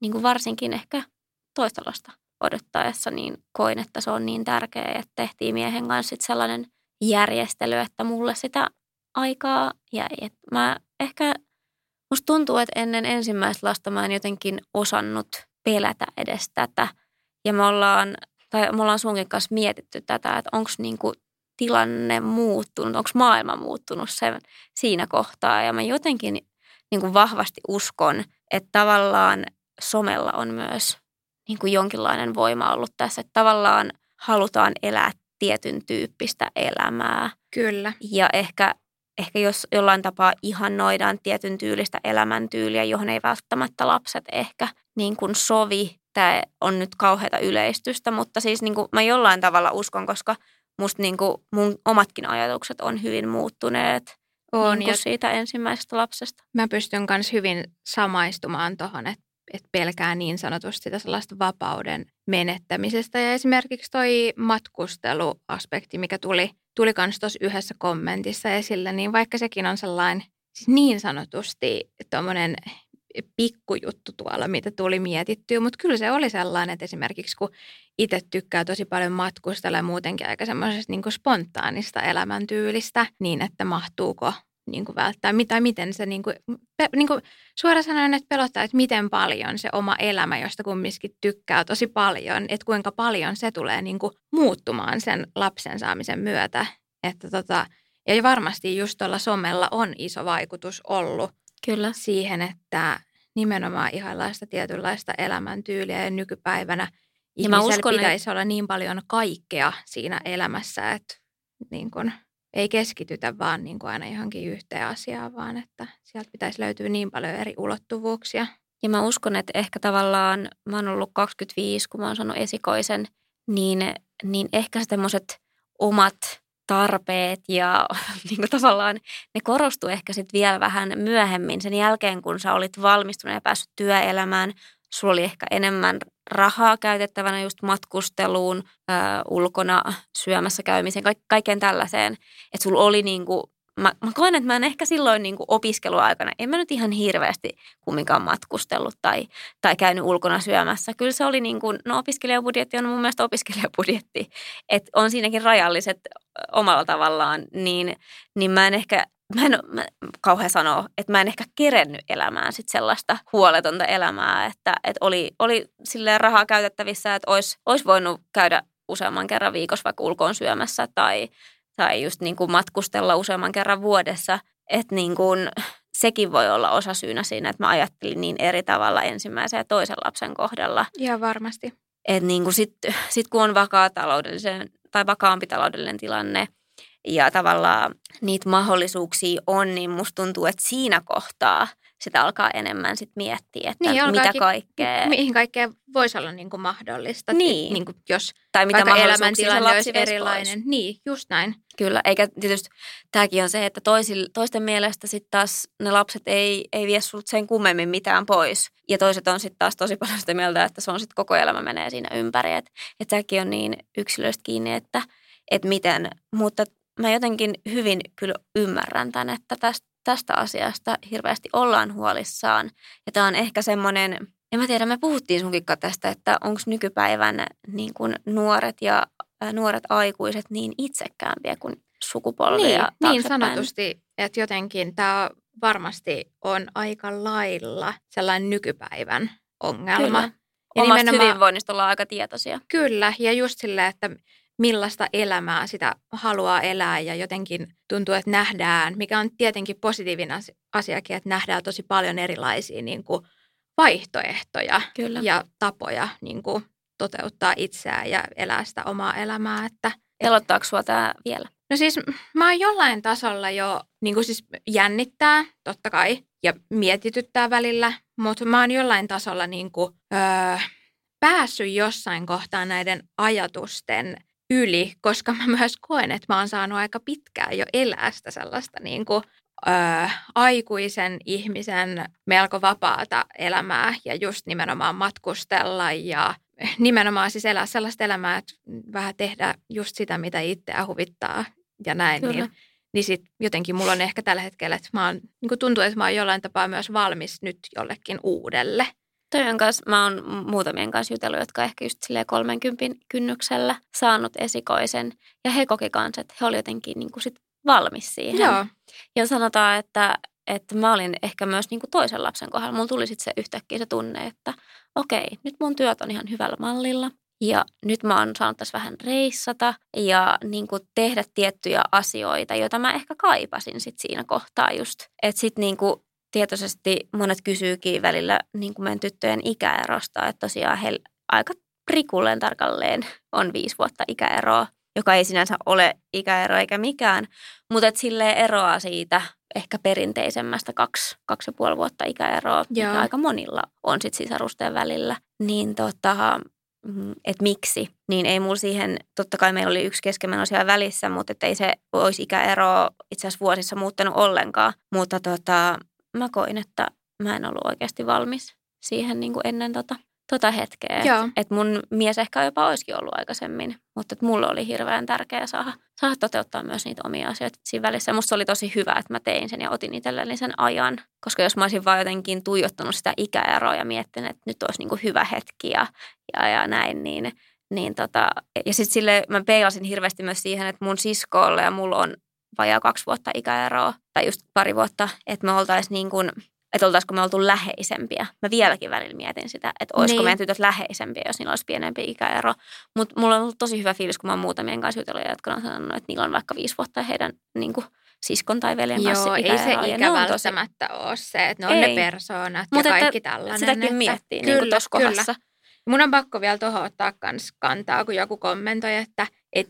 B: niin kuin varsinkin ehkä toista lasta odottaessa, niin koin, että se on niin tärkeää, että tehtiin miehen kanssa sit sellainen järjestely, että mulle sitä aikaa jäi. Et mä ehkä, musta tuntuu, että ennen ensimmäistä lasta mä en jotenkin osannut pelätä edes tätä. Ja me ollaan tai me ollaan sunkin kanssa mietitty tätä, että onko niinku tilanne muuttunut, onko maailma muuttunut sen, siinä kohtaa. Ja mä jotenkin niinku vahvasti uskon, että tavallaan somella on myös niinku jonkinlainen voima ollut tässä, että tavallaan halutaan elää tietyn tyyppistä elämää.
C: Kyllä.
B: Ja ehkä, ehkä jos jollain tapaa ihannoidaan tietyn tyylistä elämäntyyliä, johon ei välttämättä lapset ehkä niin kuin sovi, tämä on nyt kauheata yleistystä, mutta siis niin kuin mä jollain tavalla uskon, koska musta niin kuin mun omatkin ajatukset on hyvin muuttuneet on, niin kuin siitä ensimmäisestä lapsesta.
C: Mä pystyn myös hyvin samaistumaan tuohon, että että pelkää niin sanotusti sitä sellaista vapauden menettämisestä. Ja esimerkiksi toi matkusteluaspekti, mikä tuli, tuli myös tuossa yhdessä kommentissa esille, niin vaikka sekin on sellainen siis niin sanotusti tuommoinen pikkujuttu tuolla, mitä tuli mietittyä, mutta kyllä se oli sellainen, että esimerkiksi kun itse tykkää tosi paljon matkustella ja muutenkin aika semmoisesta niin spontaanista elämäntyylistä, niin että mahtuuko niin kuin välttää, tai miten se niin kuin, pe, niin kuin suoraan sanoen, että pelottaa, että miten paljon se oma elämä, josta kumminkin tykkää tosi paljon, että kuinka paljon se tulee niin kuin muuttumaan sen lapsen saamisen myötä. Että tota, ja varmasti just tuolla somella on iso vaikutus ollut
B: Kyllä.
C: siihen, että nimenomaan ihanlaista tietynlaista elämäntyyliä ja nykypäivänä ja mä uskon, pitäisi että... olla niin paljon kaikkea siinä elämässä, että niin kun, ei keskitytä vaan niin kuin aina johonkin yhteen asiaan, vaan että sieltä pitäisi löytyä niin paljon eri ulottuvuuksia.
B: Ja mä uskon, että ehkä tavallaan, mä oon ollut 25, kun mä oon saanut esikoisen, niin, niin ehkä semmoiset omat tarpeet ja niin kuin tavallaan ne korostuu ehkä sitten vielä vähän myöhemmin sen jälkeen, kun sä olit valmistunut ja päässyt työelämään. Sulla oli ehkä enemmän rahaa käytettävänä just matkusteluun, ö, ulkona syömässä käymiseen, ka- kaikkeen tällaiseen. Että sulla oli niin kuin mä, mä koen, että mä en ehkä silloin niin kuin opiskeluaikana, en mä nyt ihan hirveästi kumminkaan matkustellut tai, tai käynyt ulkona syömässä. Kyllä se oli niin kuin, no opiskelijabudjetti on mun mielestä opiskelijabudjetti, että on siinäkin rajalliset omalla tavallaan, niin, niin mä en ehkä, mä en mä, kauhean sanoa, että mä en ehkä kerennyt elämään sit sellaista huoletonta elämää, että, että oli, oli silleen rahaa käytettävissä, että olisi, olisi voinut käydä useamman kerran viikossa vaikka ulkoon syömässä tai, tai just niin kuin matkustella useamman kerran vuodessa. Että niin kuin, sekin voi olla osa syynä siinä, että mä ajattelin niin eri tavalla ensimmäisen ja toisen lapsen kohdalla.
C: Ihan varmasti.
B: Että niin kuin sit, sit kun on vakaa taloudellisen tai vakaampi taloudellinen tilanne. Ja tavallaan niitä mahdollisuuksia on, niin musta tuntuu, että siinä kohtaa – sitä alkaa enemmän sit miettiä, että niin, mitä kaikkea...
C: Mihin kaikkea voisi olla niin kuin mahdollista.
B: Niin.
C: Niin kuin jos
B: tai mitä
C: elämäntilanne olisi erilainen. Pois. Niin, just näin.
B: Kyllä, eikä tietysti tämäkin on se, että toisille, toisten mielestä sitten taas ne lapset ei, ei vie sulta sen kummemmin mitään pois. Ja toiset on sitten taas tosi paljon sitä mieltä, että se on sitten koko elämä menee siinä ympäri. Että et tämäkin on niin yksilöistä kiinni, että et miten. Mutta mä jotenkin hyvin kyllä ymmärrän tämän, että tästä tästä asiasta hirveästi ollaan huolissaan. Ja tämä on ehkä semmoinen, en mä tiedä, me puhuttiin sunkin tästä, että onko nykypäivän niin kuin nuoret ja ä, nuoret aikuiset niin itsekäämpiä kuin sukupolvia
C: Niin, niin sanotusti, että jotenkin tämä varmasti on aika lailla sellainen nykypäivän ongelma.
B: Kyllä. Ja Omasta hyvinvoinnista ollaan aika tietoisia.
C: Kyllä, ja just silleen, että millaista elämää sitä haluaa elää ja jotenkin tuntuu, että nähdään, mikä on tietenkin positiivinen asiakin, että nähdään tosi paljon erilaisia niin kuin vaihtoehtoja
B: Kyllä.
C: ja tapoja niin kuin toteuttaa itseään ja elää sitä omaa elämää. Että,
B: Pelottaako sinua tämä vielä?
C: No siis mä oon jollain tasolla jo niin kuin siis jännittää totta kai ja mietityttää välillä, mutta mä oon jollain tasolla niin kuin, öö, päässyt jossain kohtaa näiden ajatusten yli, koska mä myös koen, että mä oon saanut aika pitkään jo elää sitä sellaista niin kuin, ö, aikuisen ihmisen melko vapaata elämää ja just nimenomaan matkustella ja nimenomaan siis elää sellaista elämää, että vähän tehdä just sitä, mitä itseä huvittaa ja näin. Kyllä. Niin, niin sit jotenkin mulla on ehkä tällä hetkellä, että mä oon, niin tuntuu, että mä oon jollain tapaa myös valmis nyt jollekin uudelle –
B: Toijan kanssa mä oon muutamien kanssa jutellut, jotka ehkä just silleen 30 kynnyksellä saanut esikoisen. Ja he koki kanssa, että he olivat jotenkin niin kuin sit valmis siihen.
C: Joo.
B: Ja sanotaan, että, että mä olin ehkä myös niin kuin toisen lapsen kohdalla. Mulla tuli sitten se yhtäkkiä se tunne, että okei, nyt mun työt on ihan hyvällä mallilla. Ja nyt mä oon saanut tässä vähän reissata ja niin kuin tehdä tiettyjä asioita, joita mä ehkä kaipasin sit siinä kohtaa just. Että sitten niin kuin tietoisesti monet kysyykin välillä niin kuin meidän tyttöjen ikäerosta, että tosiaan he aika prikulleen tarkalleen on viisi vuotta ikäeroa, joka ei sinänsä ole ikäero eikä mikään, mutta että silleen eroaa siitä ehkä perinteisemmästä kaksi, kaksi ja puoli vuotta ikäeroa, Joo. mikä aika monilla on sitten sisarusten välillä. Niin tota, mm, että miksi, niin ei mulla siihen, totta kai meillä oli yksi keskenmeno siellä välissä, mutta ei se olisi ikäero itse asiassa vuosissa muuttanut ollenkaan. Mutta tota, mä koin, että mä en ollut oikeasti valmis siihen niin kuin ennen tota, tota hetkeä. Että et mun mies ehkä jopa olisikin ollut aikaisemmin, mutta että mulla oli hirveän tärkeää saada, saada toteuttaa myös niitä omia asioita siinä välissä. Ja musta se oli tosi hyvä, että mä tein sen ja otin itselleni sen ajan. Koska jos mä olisin vaan jotenkin tuijottanut sitä ikäeroa ja miettinyt, että nyt olisi niin kuin hyvä hetki ja, ja, ja näin, niin, niin tota, ja sitten sille mä peilasin hirveästi myös siihen, että mun siskolle ja mulla on vajaa kaksi vuotta ikäeroa, tai just pari vuotta, että me oltaisiin niin kuin, että oltaisiko me oltu läheisempiä. Mä vieläkin välillä mietin sitä, että olisiko niin. meidän tytöt läheisempiä, jos niillä olisi pienempi ikäero. Mutta mulla on ollut tosi hyvä fiilis, kun mä oon muutamien kanssa jutellut, jotka on sanonut, että niillä on vaikka viisi vuotta heidän niin kuin, siskon tai veljen
C: Joo,
B: kanssa
C: ei se ikä välttämättä tosi... ole se, että ne on ei. ne persoonat Mut ja kaikki tällainen.
B: Sitäkin että... miettii kyllä, niin tuossa kohdassa.
C: Mun on pakko vielä tuohon ottaa kans kantaa, kun joku kommentoi, että et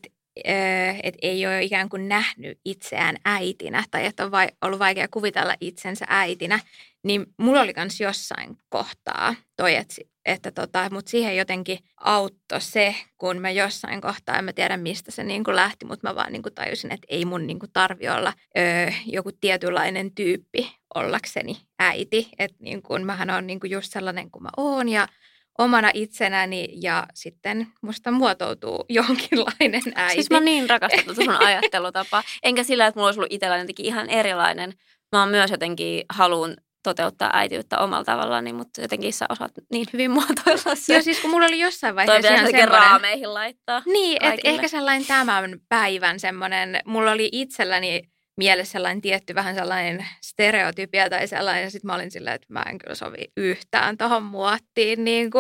C: että ei ole ikään kuin nähnyt itseään äitinä tai että on vai, ollut vaikea kuvitella itsensä äitinä, niin mulla oli myös jossain kohtaa toi, että, että tota, mutta siihen jotenkin auttoi se, kun mä jossain kohtaa, en mä tiedä mistä se niin kuin lähti, mutta mä vaan niin kuin tajusin, että ei mun niin kuin tarvi olla ö, joku tietynlainen tyyppi ollakseni äiti. Että niin kuin, mähän on niin kuin just sellainen kuin mä oon ja omana itsenäni ja sitten musta muotoutuu jonkinlainen äiti.
B: Siis mä niin rakastan sun ajattelutapaa. Enkä sillä, että mulla olisi ollut itsellä jotenkin ihan erilainen. Mä oon myös jotenkin haluun toteuttaa äitiyttä omalla tavallaan, niin, mutta jotenkin sä osaat niin hyvin muotoilla se.
C: Joo, siis kun mulla oli jossain vaiheessa
B: ihan semmoinen... raameihin laittaa.
C: Niin, että ehkä sellainen tämän päivän semmoinen, mulla oli itselläni mielessä sellainen tietty vähän sellainen stereotypia tai sellainen. Sitten mä olin silleen, että mä en kyllä sovi yhtään tuohon muottiin. Niin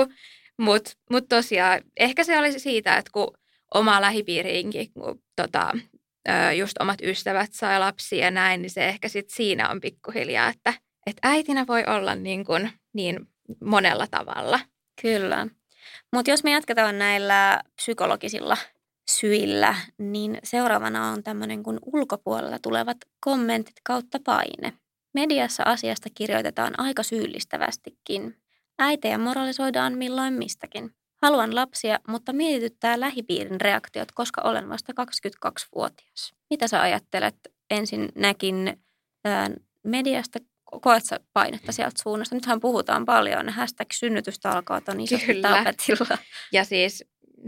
C: Mutta mut tosiaan, ehkä se oli siitä, että kun oma lähipiiriinkin, kun tota, just omat ystävät saa lapsia ja näin, niin se ehkä sitten siinä on pikkuhiljaa, että, että äitinä voi olla niin, kuin, niin monella tavalla.
B: Kyllä. Mutta jos me jatketaan näillä psykologisilla syillä, niin seuraavana on tämmöinen kuin ulkopuolella tulevat kommentit kautta paine. Mediassa asiasta kirjoitetaan aika syyllistävästikin. Äitejä moralisoidaan milloin mistäkin. Haluan lapsia, mutta mietityttää lähipiirin reaktiot, koska olen vasta 22-vuotias. Mitä sä ajattelet ensinnäkin ää, mediasta? Koet sä painetta sieltä suunnasta? Nythän puhutaan paljon. Hashtag synnytystä alkaa on isosti tapetilla.
C: Ja siis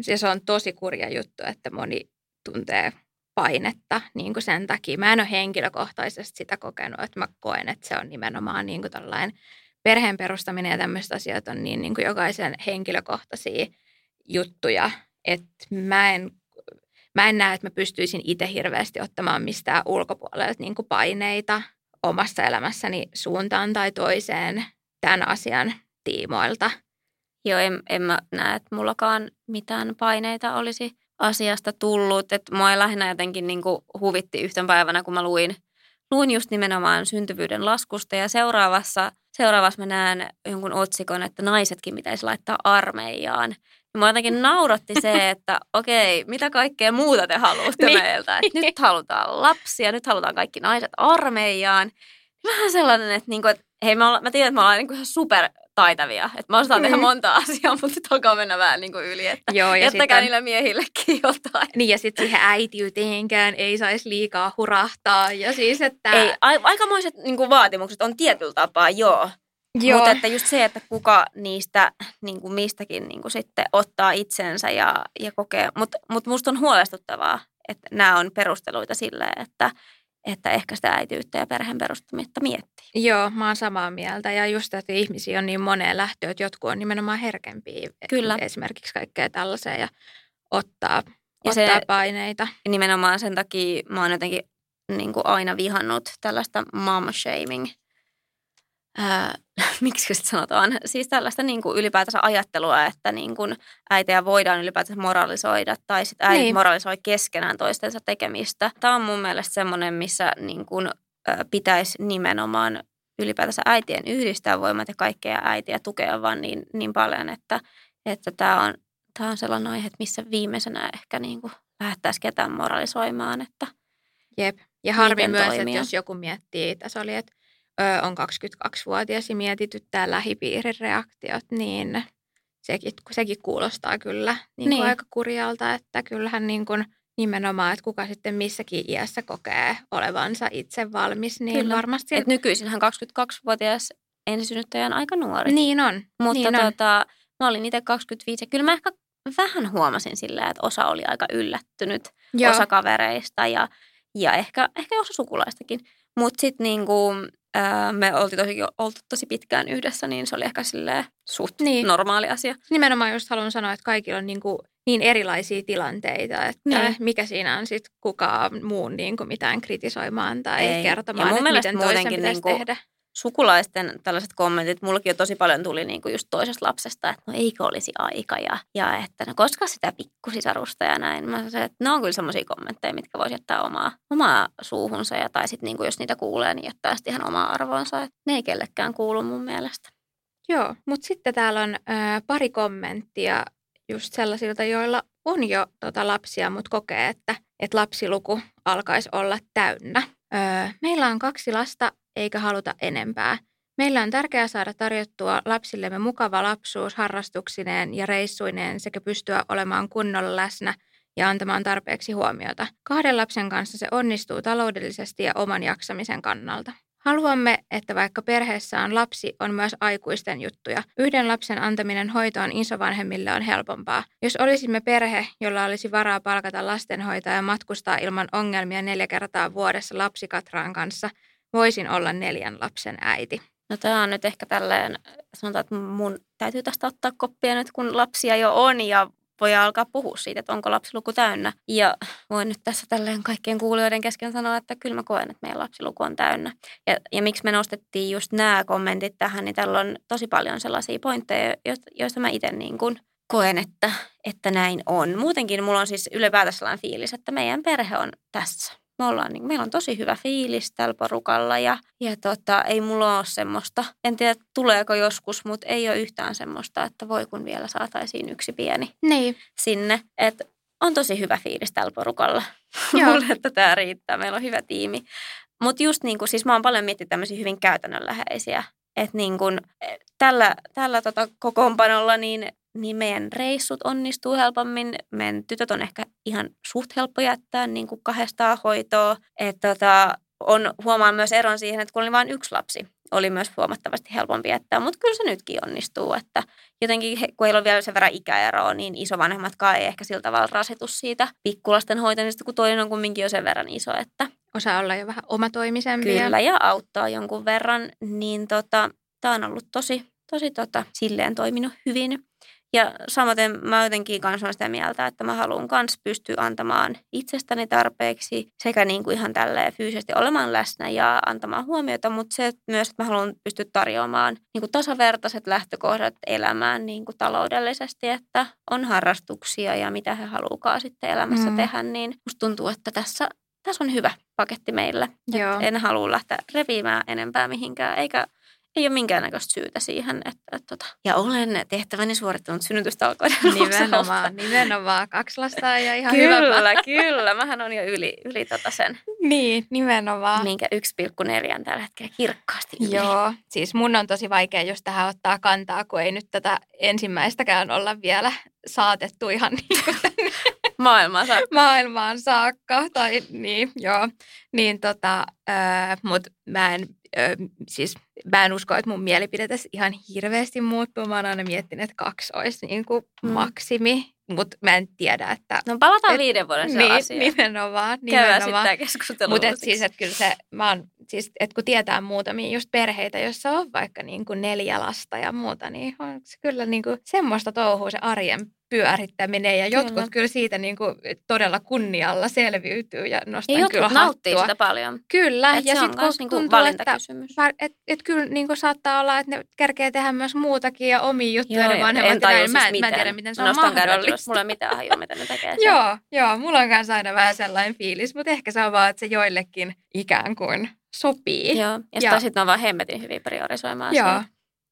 C: ja se on tosi kurja juttu, että moni tuntee painetta niin kuin sen takia. Mä en ole henkilökohtaisesti sitä kokenut, että mä koen, että se on nimenomaan niin kuin perheen perustaminen ja tämmöiset asiat on niin, niin kuin jokaisen henkilökohtaisia juttuja, että mä en, mä en näe, että mä pystyisin itse hirveästi ottamaan mistään ulkopuolelta niin kuin paineita omassa elämässäni suuntaan tai toiseen tämän asian tiimoilta –
B: Joo, en, en mä näe, että mullakaan mitään paineita olisi asiasta tullut. Että mua ei lähinnä jotenkin niin kuin huvitti yhten päivänä, kun mä luin, luin just nimenomaan syntyvyyden laskusta. Ja seuraavassa, seuraavassa mä näen jonkun otsikon, että naisetkin pitäisi laittaa armeijaan. Ja mua jotenkin nauratti se, että okei, mitä kaikkea muuta te haluatte niin. meiltä. Että nyt halutaan lapsia, nyt halutaan kaikki naiset armeijaan. Vähän sellainen, että, niin kuin, että hei, mä, mä tiedän, että mä olen niin kuin super taitavia. Että mä osaan mm. tehdä monta asiaa, mutta nyt alkaa mennä vähän niin kuin yli. Että Joo, ja jättäkää niille miehillekin jotain.
C: Niin ja sitten siihen äitiyteenkään ei saisi liikaa hurahtaa. Ja siis, että...
B: Ei, a- aikamoiset niin kuin vaatimukset on tietyllä tapaa, joo. Joo. Mutta että just se, että kuka niistä niin kuin mistäkin niin kuin sitten ottaa itsensä ja, ja kokee. Mutta mut musta on huolestuttavaa, että nämä on perusteluita sille, että että ehkä sitä äitiyttä ja perheen perustamista miettii.
C: Joo, mä oon samaa mieltä. Ja just, että ihmisiä on niin moneen lähtöön, että jotkut on nimenomaan herkempiä Kyllä. esimerkiksi kaikkea tällaiseen ja ottaa, ja ottaa se, paineita.
B: Nimenomaan sen takia mä oon jotenkin niin kuin aina vihannut tällaista mom shaming – ää, miksi sitten sanotaan, siis tällaista niin kuin ylipäätänsä ajattelua, että niin kuin äitejä voidaan ylipäätänsä moralisoida tai sitten äidit niin. moralisoi keskenään toistensa tekemistä. Tämä on mun mielestä semmoinen, missä niin kuin, ä, pitäisi nimenomaan ylipäätänsä äitien yhdistää voimat ja kaikkea äitiä tukea vaan niin, niin paljon, että, että tämä on, tämä on sellainen aihe, missä viimeisenä ehkä niin kuin lähdettäisiin ketään moralisoimaan. Että
C: Jep. Ja harmi myös, toimia. että jos joku miettii, tässä oli, että on 22-vuotias ja mietityttää lähipiirin reaktiot, niin sekin, sekin kuulostaa kyllä niin niin. aika kurjalta, että kyllähän niin kuin nimenomaan, että kuka sitten missäkin iässä kokee olevansa itse valmis, niin kyllä. varmasti...
B: Et nykyisinhän 22-vuotias ensisynnyttäjä on aika nuori.
C: Niin on.
B: Mutta
C: niin
B: tota, on. mä olin itse 25 ja kyllä mä ehkä vähän huomasin sillä, että osa oli aika yllättynyt, Joo. osa kavereista ja, ja ehkä, ehkä osa sukulaistakin. Mutta sitten niinku, me oltiin tosi, oltu tosi pitkään yhdessä, niin se oli ehkä silleen suht niin. normaali asia.
C: Nimenomaan just haluan sanoa, että kaikilla on niin, kuin niin erilaisia tilanteita, että niin. mikä siinä on sitten kukaan muun niin kuin mitään kritisoimaan tai Ei. kertomaan, ja mun että miten toisen pitäisi niin kuin, tehdä
B: sukulaisten tällaiset kommentit, mullakin jo tosi paljon tuli niin kuin just toisesta lapsesta, että no eikö olisi aika ja, ja että no koska sitä pikkusisarusta ja näin. Mä sanoin, että ne on kyllä semmoisia kommentteja, mitkä voisi jättää omaa, omaa suuhunsa ja tai sitten niin kuin jos niitä kuulee, niin jättää sitten ihan omaa arvoonsa. Että ne ei kellekään kuulu mun mielestä.
C: Joo, mutta sitten täällä on äh, pari kommenttia just sellaisilta, joilla on jo tota lapsia, mutta kokee, että, että lapsiluku alkaisi olla täynnä. Öö, meillä on kaksi lasta eikä haluta enempää. Meillä on tärkeää saada tarjottua lapsillemme mukava lapsuus harrastuksineen ja reissuineen sekä pystyä olemaan kunnolla läsnä ja antamaan tarpeeksi huomiota. Kahden lapsen kanssa se onnistuu taloudellisesti ja oman jaksamisen kannalta. Haluamme, että vaikka perheessä on lapsi, on myös aikuisten juttuja. Yhden lapsen antaminen hoitoon isovanhemmille on helpompaa. Jos olisimme perhe, jolla olisi varaa palkata lastenhoitaja ja matkustaa ilman ongelmia neljä kertaa vuodessa lapsikatraan kanssa, voisin olla neljän lapsen äiti.
B: No tämä on nyt ehkä tälleen, sanotaan, että mun täytyy tästä ottaa koppia nyt, kun lapsia jo on ja voi alkaa puhua siitä, että onko lapsiluku täynnä. Ja voin nyt tässä tälleen kaikkien kuulijoiden kesken sanoa, että kyllä mä koen, että meidän lapsiluku on täynnä. Ja, ja miksi me nostettiin just nämä kommentit tähän, niin täällä on tosi paljon sellaisia pointteja, joista mä itse niin kuin koen, että, että näin on. Muutenkin mulla on siis ylipäätään sellainen fiilis, että meidän perhe on tässä. Me ollaan, niin, meillä on tosi hyvä fiilis tällä porukalla ja, ja tota, ei mulla ole semmoista, en tiedä tuleeko joskus, mutta ei ole yhtään semmoista, että voi kun vielä saataisiin yksi pieni
C: Niin.
B: sinne. Että on tosi hyvä fiilis tällä porukalla. Mulle, että tämä riittää. Meillä on hyvä tiimi. Mutta just niin kuin, siis mä oon paljon miettinyt tämmöisiä hyvin käytännönläheisiä. Että niin kuin, eh, tällä, tällä tota kokoonpanolla niin, niin meidän reissut onnistuu helpommin. Meidän tytöt on ehkä ihan suht helppo jättää niin kuin kahdestaan hoitoa. Että tota, on, huomaan myös eron siihen, että kun oli vain yksi lapsi, oli myös huomattavasti helpompi jättää, mutta kyllä se nytkin onnistuu, että jotenkin he, kun heillä on vielä sen verran ikäeroa, niin isovanhemmatkaan ei ehkä sillä tavalla rasitu siitä pikkulasten hoitamisesta, kun toinen on kumminkin jo sen verran iso, että
C: Osaa olla jo vähän omatoimisempia.
B: kyllä ja auttaa jonkun verran, niin tota, tämä on ollut tosi, tosi tota, silleen toiminut hyvin. Ja samaten mä jotenkin kanssa olen sitä mieltä, että mä haluan myös pystyä antamaan itsestäni tarpeeksi sekä niin kuin ihan tälleen fyysisesti olemaan läsnä ja antamaan huomiota, mutta se myös, että mä haluan pystyä tarjoamaan niin kuin tasavertaiset lähtökohdat elämään niin kuin taloudellisesti, että on harrastuksia ja mitä he haluukaan sitten elämässä
C: Mm.
B: tehdä, niin musta tuntuu, että tässä, tässä on hyvä paketti meille.
C: Joo.
B: En halua lähteä reviimään enempää mihinkään, eikä ei ole minkäännäköistä syytä siihen. Että, että, että. Ja olen tehtäväni suorittanut synnytystalkoiden osalta.
C: Nimenomaan, nimenomaan. Kaksi lasta ja ihan hyvä.
B: Kyllä, kyllä. Mähän on jo yli, yli tota sen,
C: Niin, nimenomaan.
B: minkä 1,4 tällä hetkellä kirkkaasti yli.
C: Joo, siis mun on tosi vaikea just tähän ottaa kantaa, kun ei nyt tätä ensimmäistäkään olla vielä saatettu ihan niin kuin tänne
B: Maailmaa saa.
C: maailmaan saakka. Tai niin, joo. Niin tota, äh, mut mä en, äh, siis mä en usko, että mun mielipide tässä ihan hirveästi muuttuu. Mä oon aina miettinyt, että kaksi olisi niin kuin
B: Mm.
C: maksimi. Mutta mä en tiedä, että...
B: No palataan
C: Et-
B: viiden vuoden
C: niin,
B: asia.
C: nimenomaan,
B: Käydään sitten
C: nimenomaan.
B: tämä keskustelu.
C: Mutta siis, että kyllä se, mä oon, siis, että kun tietää muutamia just perheitä, joissa on vaikka niin kuin neljä lasta ja muuta, niin on se kyllä niin kuin semmoista touhua se arjen pyörittäminen. Ja
B: Kyllä.
C: jotkut kyllä siitä niin kuin todella kunnialla selviytyy ja nostan
B: ja
C: kyllä
B: jotkut nauttii
C: hattua.
B: sitä paljon.
C: Kyllä,
B: Et
C: ja
B: se on
C: sitten kun
B: niinku
C: tuntuu, että et, et kyllä niin kuin saattaa olla, että ne kerkee tehdä myös muutakin ja omia juttuja
B: Joo,
C: ne vanhemmat.
B: en tajua siis
C: mä, en- mä en tiedä, miten se on
B: Nostan kädet
C: mahdollista.
B: Mulla ei mitään hajua, mitä ne tekee.
C: Joo, joo, mulla on kanssa aina vähän sellainen fiilis, mutta ehkä se on vaan, että se joillekin ikään kuin sopii.
B: Joo, ja,
C: Ja-
B: sitten on vaan hemmetin hyvin priorisoimaan
C: joo.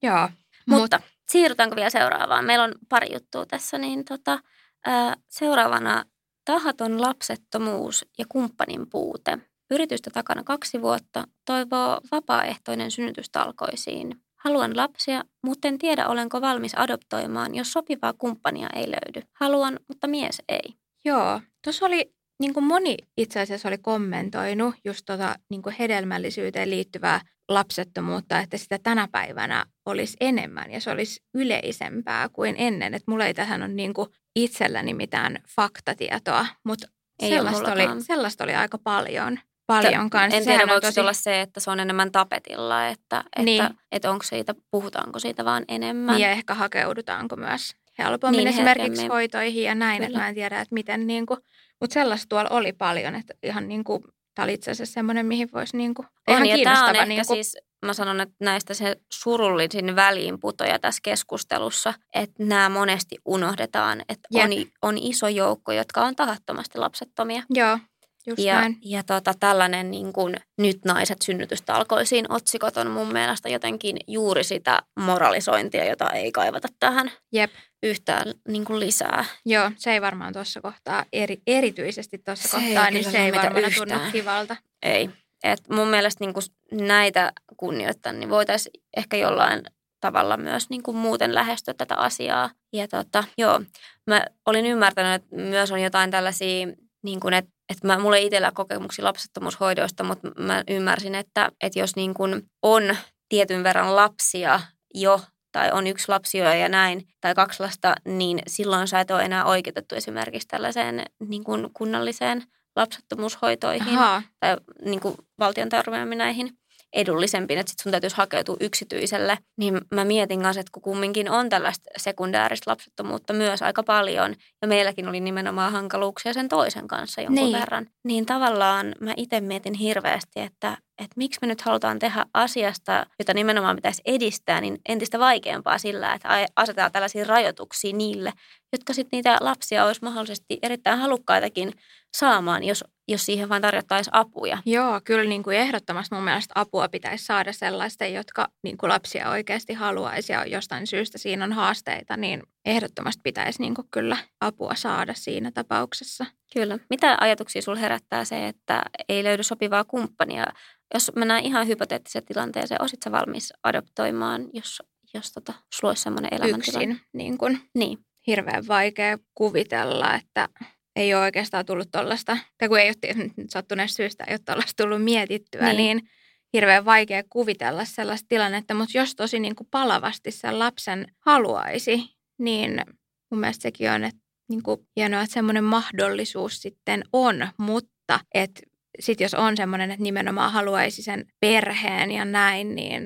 C: joo.
B: Mutta siirrytäänkö vielä seuraavaan? Meillä on pari juttua tässä, niin tota, ää, seuraavana tahaton lapsettomuus ja kumppanin puute. Yritystä takana kaksi vuotta, toivoo vapaaehtoinen synnytystalkoisiin. Haluan lapsia, mutta en tiedä olenko valmis adoptoimaan, jos sopivaa kumppania ei löydy. Haluan, mutta mies ei.
C: Joo, tuossa oli niin kuin moni itse asiassa oli kommentoinut just tota, niin kuin hedelmällisyyteen liittyvää lapsettomuutta, että sitä tänä päivänä olisi enemmän ja se olisi yleisempää kuin ennen. Että mulla ei tähän ole niin kuin itselläni mitään faktatietoa, mutta
B: Ei
C: sellaista oli, sellaista oli aika paljon. Paljon kanssa.
B: En tiedä, voiko se olla se, että se on enemmän tapetilla, että,
C: Niin.
B: että, että onko siitä, puhutaanko siitä vaan enemmän.
C: Niin ja ehkä hakeudutaanko myös helpommin
B: Niin,
C: esimerkiksi
B: herkemmin.
C: hoitoihin ja näin, että
B: Kyllä.
C: mä en tiedä, että miten niin kuin, mutta sellaista tuolla oli paljon, että ihan niin kuin, tämä oli itse asiassa semmoinen, mihin voisi niin kuin,
B: On,
C: ihan
B: ja tämä on
C: kiinnostava niin kuin,
B: siis, mä sanon, että näistä se surullisin väliinputoja tässä keskustelussa, että nämä monesti unohdetaan, että
C: Jep.
B: on, on iso joukko, jotka on tahattomasti lapsettomia.
C: joo, just
B: ja
C: näin.
B: ja tota, tällainen niin kuin, nyt naiset synnytystalkoisiin otsikot on mun mielestä jotenkin juuri sitä moralisointia, jota ei kaivata tähän
C: Jep.
B: yhtään niin kuin lisää.
C: Joo, se ei varmaan tuossa kohtaa, eri, erityisesti tuossa kohtaa, niin se ei varmaan tunnu
B: yhtään.
C: kivalta.
B: Ei. Et mun mielestä niin kuin näitä kunnioittaa, niin voitaisiin ehkä jollain tavalla myös niin kuin muuten lähestyä tätä asiaa. Ja tota, joo, mä olin ymmärtänyt, että myös on jotain tällaisia, niin kuin, että, että mä, mulla ei itsellä kokemuksia lapsettomuushoidoista, mutta mä ymmärsin, että, että jos niin kuin on tietyn verran lapsia jo tai on yksi lapsi jo ja näin, tai kaksi lasta, niin silloin sä et ole enää oikeutettu esimerkiksi tällaiseen niin kuin kunnalliseen lapsettomuushoitoihin
C: Ahaa,
B: tai niin kuin valtion tarjoamiin näihin edullisempiin, että sitten sun täytyisi hakeutua yksityiselle, niin mä mietin kanssa, että kun kumminkin on tällaista sekundääristä lapsettomuutta myös aika paljon, ja meilläkin oli nimenomaan hankaluuksia sen toisen kanssa jonkun
C: Niin.
B: verran, niin tavallaan mä itse mietin hirveästi, että, että miksi me nyt halutaan tehdä asiasta, jota nimenomaan pitäisi edistää, niin entistä vaikeampaa sillä, että asetetaan tällaisia rajoituksia niille, jotka sitten niitä lapsia olisi mahdollisesti erittäin halukkaitakin saamaan, jos, jos siihen vain tarjottaisiin apuja.
C: Joo, kyllä niin kuin ehdottomasti mun mielestä apua pitäisi saada sellaisten, jotka niin kuin lapsia oikeasti haluaisi ja jostain syystä siinä on haasteita, niin ehdottomasti pitäisi niin kuin kyllä apua saada siinä tapauksessa.
B: Kyllä. Mitä ajatuksia sinulla herättää se, että ei löydy sopivaa kumppania? Jos mennään ihan hypoteettiseen tilanteeseen, olisitko valmis adoptoimaan, jos, jos tota, sulla olisi sellainen elämäntilanne?
C: Yksin, niin kuin.
B: Niin.
C: Hirveän vaikea kuvitella, että ei ole oikeastaan tullut tuollaista, tai kun ei ole sattuneesta syystä, ei ole tuollaista tullut mietittyä, niin. niin hirveän vaikea kuvitella sellaista tilannetta, mutta jos tosi niin kuin palavasti sen lapsen haluaisi, niin mun mielestä sekin on että niin kuin hienoa, että semmoinen mahdollisuus sitten on, mutta että sitten jos on semmoinen, että nimenomaan haluaisi sen perheen ja näin, niin,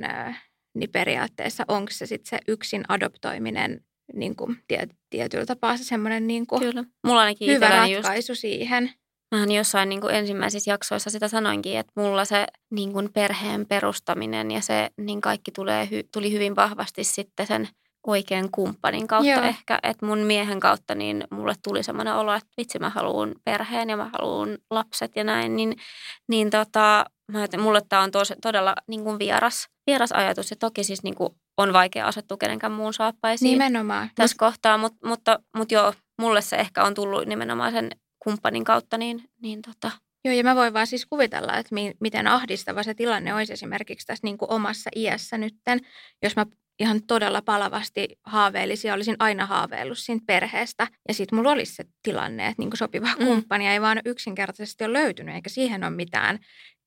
C: niin periaatteessa onko se sitten se yksin adoptoiminen niin kuin tiet, tietyllä tapaa se semmoinen niin kuin
B: Kyllä. Mulla ainakin
C: hyvä ratkaisu just, siihen.
B: Mähän jossain niin kuin ensimmäisissä jaksoissa sitä sanoinkin, että mulla se niin kuin perheen perustaminen ja se niin kaikki tulee, tuli hyvin vahvasti sitten sen oikean kumppanin kautta Joo. ehkä, että mun miehen kautta niin mulle tuli semmoinen olo, että vitsi mä haluan perheen ja mä haluan lapset ja näin, niin, niin tota, mä mulle tämä on tos, todella niin kuin vieras, vieras ajatus. Ja toki siis niin kuin on vaikea asettua kenenkään muun saappaisiin
C: nimenomaan.
B: tässä Mut... kohtaa, mutta, mutta, mutta joo, mulle se ehkä on tullut nimenomaan sen kumppanin kautta, niin, niin tota,
C: Joo, ja mä voin vaan siis kuvitella, että mi- miten ahdistava se tilanne olisi esimerkiksi tässä niin kuin omassa iässä nytten, jos mä ihan todella palavasti haaveilisin ja olisin aina haaveillut siitä perheestä. Ja sitten mulla olisi se tilanne, että niin sopiva mm. kumppani ei vaan yksinkertaisesti ole löytynyt, eikä siihen ole mitään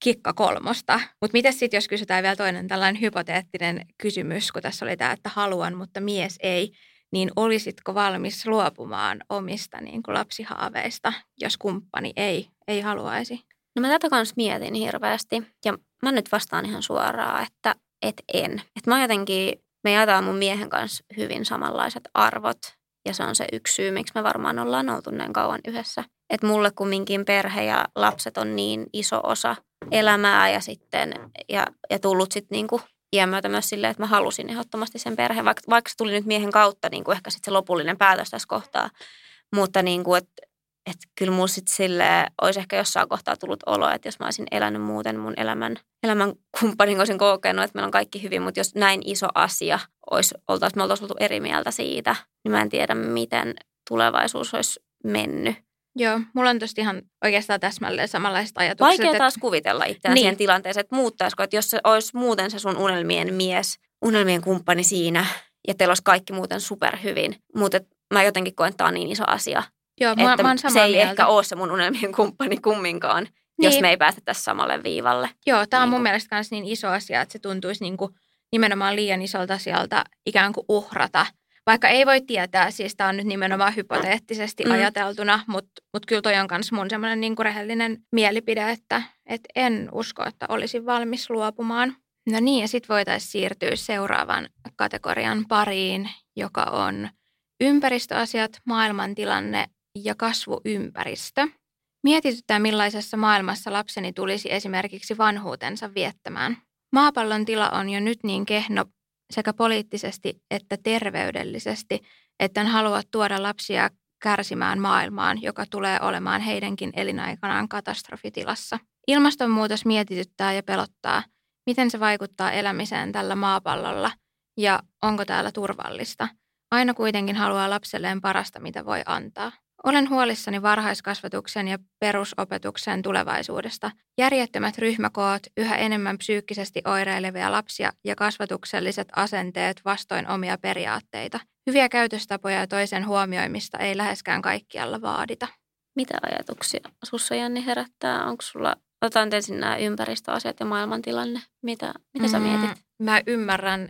C: kikka kolmosta. Mutta miten sitten, jos kysytään vielä toinen tällainen hypoteettinen kysymys, kun tässä oli tämä, että haluan, mutta mies ei, niin olisitko valmis luopumaan omista niin kuin lapsihaaveista, jos kumppani ei, ei haluaisi?
B: No mä tätä kanssa mietin hirveästi ja mä nyt vastaan ihan suoraan, että et en. Et mä jotenkin me jaetaan mun miehen kanssa hyvin samanlaiset arvot ja se on se yksi syy, miksi me varmaan ollaan oltu näin kauan yhdessä. Että mulle kumminkin perhe ja lapset on niin iso osa elämää ja sitten ja, ja tullut sitten niinku iän myötä myös silleen, että mä halusin ehdottomasti sen perheen, vaikka, vaikka se tuli nyt miehen kautta niin kuin ehkä sitten se lopullinen päätös tässä kohtaa. Mutta niin kuin, että että kyllä mulla sitten sille olisi ehkä jossain kohtaa tullut olo, että jos mä olisin elänyt muuten mun elämän, elämän kumppanin, olisin kokenut, että meillä on kaikki hyvin, mutta jos näin iso asia olisi, oltaisiin, me oltaisiin oltu eri mieltä siitä, niin mä en tiedä, miten tulevaisuus olisi mennyt.
C: Joo, mulla on tosta ihan oikeastaan täsmälleen samanlaiset ajatukset.
B: Vaikea taas että... kuvitella itseään niin. siihen tilanteeseen, että muuttaisiko, että jos se olisi muuten se sun unelmien mies, unelmien kumppani siinä, ja teillä olisi kaikki muuten superhyvin, mutta mä jotenkin koen, että tämä on niin iso asia,
C: Joo, mä,
B: että
C: mä
B: se ei mieltä. ehkä ole se mun unelmien kumppani kumminkaan, niin. jos me ei päästä tässä samalle viivalle.
C: Joo, tämä on niin mun mielestä myös niin iso asia, että se tuntuisi niin kuin nimenomaan liian isolta sieltä ikään kuin uhrata. Vaikka ei voi tietää, siis tämä on nyt nimenomaan hypoteettisesti mm. ajateltuna, mutta mut kyllä toi on myös mun semmoinen niin rehellinen mielipide, että et en usko, että olisin valmis luopumaan. No niin, ja sitten voitaisiin siirtyä seuraavan kategorian pariin, joka on ympäristöasiat, maailmantilanne ja kasvuympäristö. Mietityttää, millaisessa maailmassa lapseni tulisi esimerkiksi vanhuutensa viettämään. Maapallon tila on jo nyt niin kehno sekä poliittisesti että terveydellisesti, että en halua tuoda lapsia kärsimään maailmaan, joka tulee olemaan heidänkin elinaikanaan katastrofitilassa. Ilmastonmuutos mietityttää ja pelottaa, miten se vaikuttaa elämiseen tällä maapallolla ja onko täällä turvallista. Aina kuitenkin haluaa lapselleen parasta, mitä voi antaa. Olen huolissani varhaiskasvatuksen ja perusopetuksen tulevaisuudesta. Järjettömät ryhmäkoot, yhä enemmän psyykkisesti oireilevia lapsia ja kasvatukselliset asenteet vastoin omia periaatteita. Hyviä käytöstapoja ja toisen huomioimista ei läheskään kaikkialla vaadita.
B: Mitä ajatuksia sussa Janni herättää? Onko sulla, otan ensin nämä ympäristöasiat ja maailmantilanne. Mitä, mitä sä mm, mietit?
C: Mä ymmärrän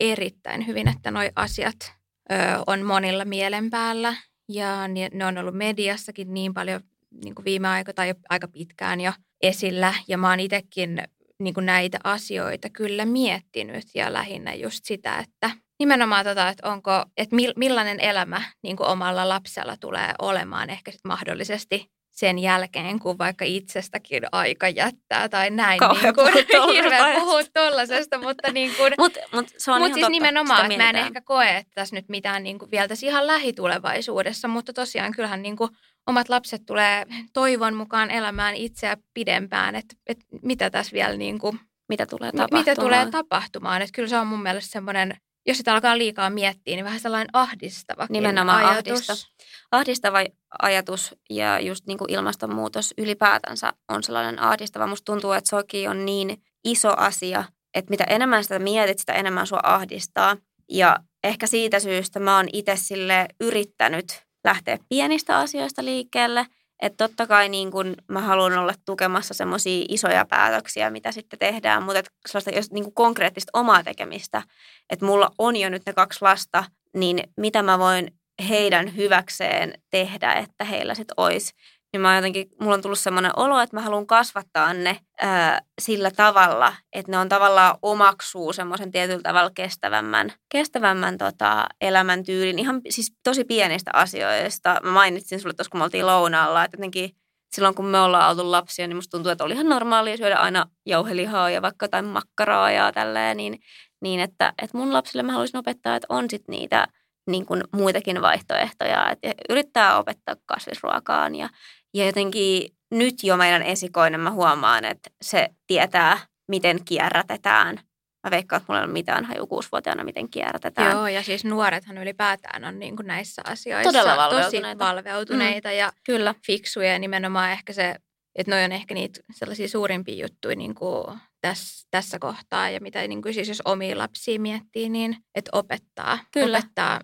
C: erittäin hyvin, että nuo asiat ö, on monilla mielen päällä ja ne on ollut mediassakin niin paljon niin kuin viime aikoina tai aika pitkään jo esillä. Ja mä oon itsekin niin kuin näitä asioita kyllä miettinyt ja lähinnä just sitä, että nimenomaan tota, että onko, että millainen elämä niin kuin omalla lapsella tulee olemaan ehkä sit mahdollisesti sen jälkeen, kun vaikka itsestäkin aika jättää tai näin.
B: Kauhean
C: niin kuin, hirveä puhua tollasesta, mutta niin kuin,
B: Mutta mut se on ihan
C: siis
B: totta,
C: nimenomaan, että mä en ehkä koe, että tässä nyt mitään niin kuin vielä tässä ihan lähitulevaisuudessa, mutta tosiaan kyllähän niin kuin omat lapset tulee toivon mukaan elämään itseä pidempään, että, että mitä tässä vielä niin kuin,
B: Mitä tulee tapahtumaan.
C: mitä tulee tapahtumaan. Että kyllä se on mun mielestä semmoinen, jos sitä alkaa liikaa miettiä, niin vähän sellainen ahdistava
B: Nimenomaan
C: ajatus.
B: ahdista. ahdistava ajatus ja just niin kuin ilmastonmuutos ylipäätänsä on sellainen ahdistava. Musta tuntuu, että soki on niin iso asia, että mitä enemmän sitä mietit, sitä enemmän sua ahdistaa. Ja ehkä siitä syystä mä oon itse sille yrittänyt lähteä pienistä asioista liikkeelle. Että totta kai niin kun mä haluan olla tukemassa semmoisia isoja päätöksiä, mitä sitten tehdään, mutta et sellaista jos, niin konkreettista omaa tekemistä. Että mulla on jo nyt ne kaksi lasta, niin mitä mä voin heidän hyväkseen tehdä, että heillä sitten olisi. Niin mä jotenkin, mulla on tullut semmoinen olo, että mä haluan kasvattaa ne ää, sillä tavalla, että ne on tavallaan omaksuu semmoisen tietyllä tavalla kestävämmän, kestävämmän tota, elämäntyylin. Ihan siis tosi pienistä asioista. Mä mainitsin sulle tuossa, kun me oltiin lounaalla, että jotenkin silloin kun me ollaan oltu lapsia, niin musta tuntuu, että oli ihan normaalia syödä aina jauhelihaa ja vaikka jotain makkaraa ja tälleen, niin, niin että, että mun lapsille mä haluaisin opettaa, että on sit niitä niin kuin muitakin vaihtoehtoja, että yrittää opettaa kasvisruokaan ja, ja jotenkin nyt jo meidän esikoinen mä huomaan, että se tietää, miten kierrätetään. Mä veikkaan, että mulla ei ole mitään haju kuusivuotiaana, miten kierrätetään.
C: Joo, ja siis nuorethan ylipäätään on niin kuin näissä asioissa
B: Todella
C: tosi
B: valveutuneita.
C: valveutuneita ja
B: Kyllä.
C: fiksuja ja nimenomaan ehkä se, että noi on ehkä niitä sellaisia suurimpia juttuja niin kuin tässä, tässä kohtaa ja mitä niin kuin siis jos omia lapsia miettii, niin että opettaa,
B: Kyllä.
C: opettaa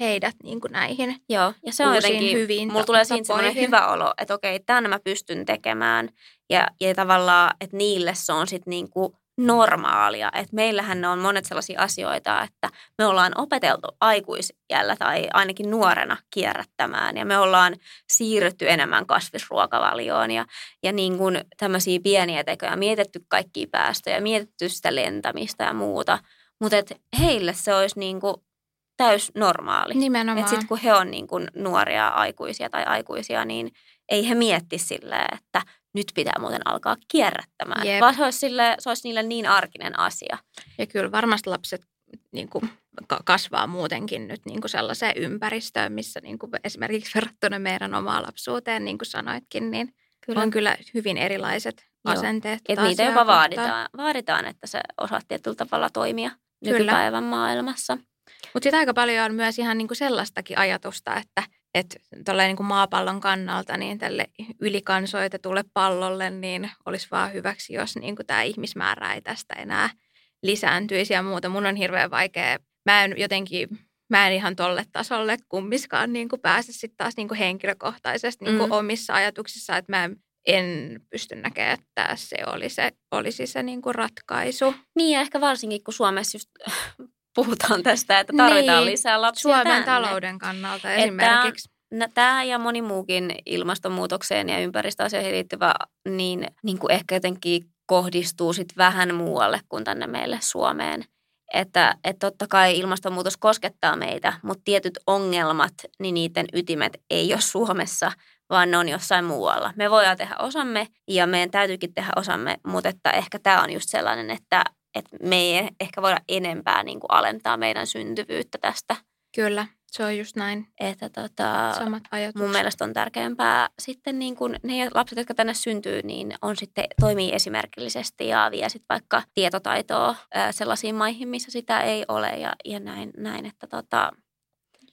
C: heidät niin kuin näihin
B: Joo, ja se on jotenkin,
C: hyviin
B: mulla tulee siinä semmoinen hyvä olo, että okei, tämän mä pystyn tekemään. Ja, ja tavallaan, että niille se on sitten niinku normaalia. Että meillähän ne on monet sellaisia asioita, että me ollaan opeteltu aikuisjällä tai ainakin nuorena kierrättämään. Ja me ollaan siirrytty enemmän kasvisruokavalioon ja, ja niin kuin tämmöisiä pieniä tekoja, mietitty kaikkia päästöjä, mietitty sitä lentämistä ja muuta. Mutta heille se olisi niin kuin täys normaali.
C: Nimenomaan.
B: Että sitten kun he on niin kuin nuoria aikuisia tai aikuisia, niin ei he mietti silleen, että nyt pitää muuten alkaa kierrättämään.
C: Jep.
B: Vaan se olisi, sille, se olisi niille niin arkinen asia.
C: Ja kyllä varmasti lapset niin kuin, ka- kasvaa muutenkin nyt niin kuin sellaiseen ympäristöön, missä niin kuin esimerkiksi verrattuna meidän omaan lapsuuteen, niin kuin sanoitkin, niin
B: Kyllä.
C: on kyllä hyvin erilaiset
B: Joo.
C: asenteet.
B: Et niitä jopa
C: kohtaan.
B: vaaditaan, vaaditaan, että se osaat tietyllä tavalla toimia
C: Kyllä.
B: nykypäivän maailmassa.
C: Mutta sitten aika paljon on myös ihan niinku sellaistakin ajatusta, että et niinku maapallon kannalta niin tälle ylikansoitetulle pallolle niin olisi vaan hyväksi, jos niinku tämä ihmismäärä ei tästä enää lisääntyisi ja muuta. Mun on hirveän vaikea, mä en jotenkin, mä en ihan tolle tasolle kummiskaan niinku pääse sitten taas niinku henkilökohtaisesti niinku
B: Mm.
C: omissa ajatuksissa, että mä en, en pysty näkemään, että se oli se, olisi se niinku ratkaisu.
B: Niin ja ehkä varsinkin, kun Suomessa just puhutaan tästä, että tarvitaan
C: Niin.
B: lisää lapsia
C: Suomen
B: tänne.
C: talouden kannalta
B: Että-
C: esimerkiksi.
B: Tämä ja moni muukin ilmastonmuutokseen ja ympäristöasioihin liittyvä, niin, niin kuin ehkä jotenkin kohdistuu sit vähän muualle kuin tänne meille Suomeen. Että, että totta kai ilmastonmuutos koskettaa meitä, mutta tietyt ongelmat, niin niiden ytimet ei ole Suomessa, vaan ne on jossain muualla. Me voidaan tehdä osamme ja meidän täytyykin tehdä osamme, mutta että ehkä tämä on just sellainen, että, että me ei ehkä voida enempää niin kuin alentaa meidän syntyvyyttä tästä.
C: Kyllä, se on just näin.
B: Että tota,
C: Samat ajatukset.
B: mun mielestä on tärkeämpää sitten niin kuin ne lapset, jotka tänne syntyy, niin on sitten, toimii esimerkillisesti ja vie sitten vaikka tietotaitoa ää, sellaisiin maihin, missä sitä ei ole ja, ja näin, näin, että tota,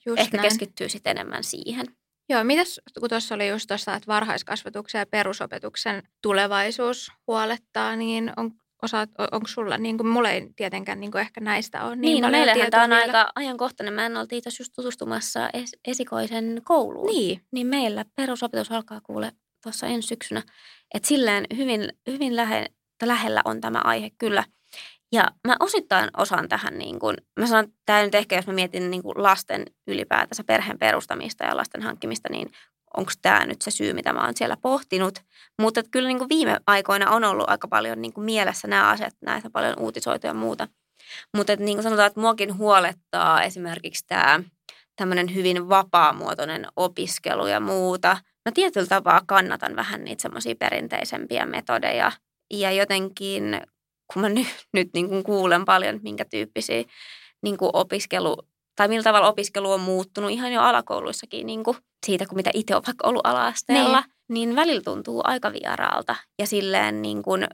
C: just
B: ehkä
C: näin.
B: keskittyy sitten enemmän siihen.
C: Joo, mitäs kun tuossa oli just tuossa, että varhaiskasvatuksen ja perusopetuksen tulevaisuus huolettaa, niin on, osaat, on- onko sulla, niin kuin mulla ei tietenkään niin kuin ehkä näistä ole niin,
B: Niin, no meillähän tämä on
C: vielä.
B: aika ajankohtainen. Mä en oltiin tässä just tutustumassa es- esikoisen kouluun.
C: Niin,
B: niin meillä perusopetus alkaa kuule tuossa ensi syksynä. Että silleen hyvin, hyvin lähe, lähellä on tämä aihe kyllä. Ja mä osittain osaan tähän, niin kun, mä sanon, tämä nyt ehkä, jos mä mietin niin kun lasten ylipäätänsä perheen perustamista ja lasten hankkimista, niin onko tämä nyt se syy, mitä mä oon siellä pohtinut. Mutta kyllä niin kun viime aikoina on ollut aika paljon niin kun mielessä nämä asiat, näitä on paljon uutisoitu ja muuta. Mutta niin kuin sanotaan, että muakin huolettaa esimerkiksi tämä tämmöinen hyvin vapaamuotoinen opiskelu ja muuta. mä tietyllä tapaa kannatan vähän niitä semmoisia perinteisempiä metodeja. Ja jotenkin, kun mä nyt, nyt niin kuin kuulen paljon, minkä tyyppisiä niin kuin opiskelu, tai millä tavalla opiskelu on muuttunut ihan jo alakouluissakin niin kuin siitä, kun mitä itse on vaikka ollut ala-asteella, niin. niin välillä tuntuu aika vieraalta. Ja silleen niin kuin,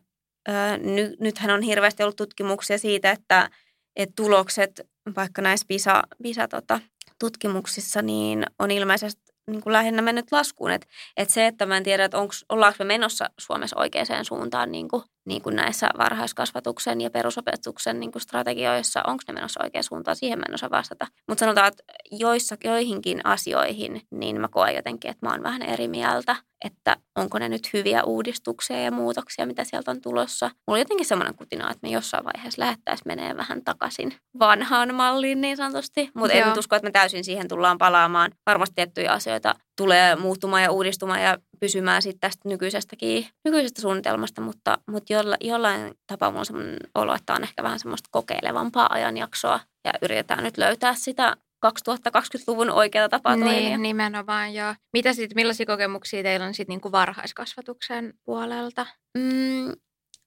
B: ö, ny, nythän on hirveästi ollut tutkimuksia siitä, että, että tulokset vaikka näissä PISA, PISA tota, tutkimuksissa, niin on ilmeisesti niin kuin lähinnä mennyt laskuun. Että et se, että mä en tiedä, että onko, ollaanko me menossa Suomessa oikeaan suuntaan niin kuin, niin kuin näissä varhaiskasvatuksen ja perusopetuksen niin kuin strategioissa, onko ne menossa oikeaan suuntaan, siihen mä en osaa vastata. Mutta sanotaan, että joissa, joihinkin asioihin, niin mä koen jotenkin, että mä oon vähän eri mieltä, että onko ne nyt hyviä uudistuksia ja muutoksia, mitä sieltä on tulossa. Mulla on jotenkin semmoinen kutina, että me jossain vaiheessa lähettäisiin menee vähän takaisin vanhaan malliin niin sanotusti, mutta en usko, että me täysin siihen tullaan palaamaan. Varmasti tiettyjä asioita tulee muuttumaan ja uudistumaan ja pysymään sitten tästä nykyisestäkin, nykyisestä suunnitelmasta, mutta, mutta jolla, jollain tapaa mulla on olo, että on ehkä vähän semmoista kokeilevampaa ajanjaksoa ja yritetään nyt löytää sitä 2020-luvun oikeaa tapaa
C: niin,
B: toimia.
C: nimenomaan joo. Mitä sitten, millaisia kokemuksia teillä on sitten niinku varhaiskasvatuksen puolelta?
B: Mm,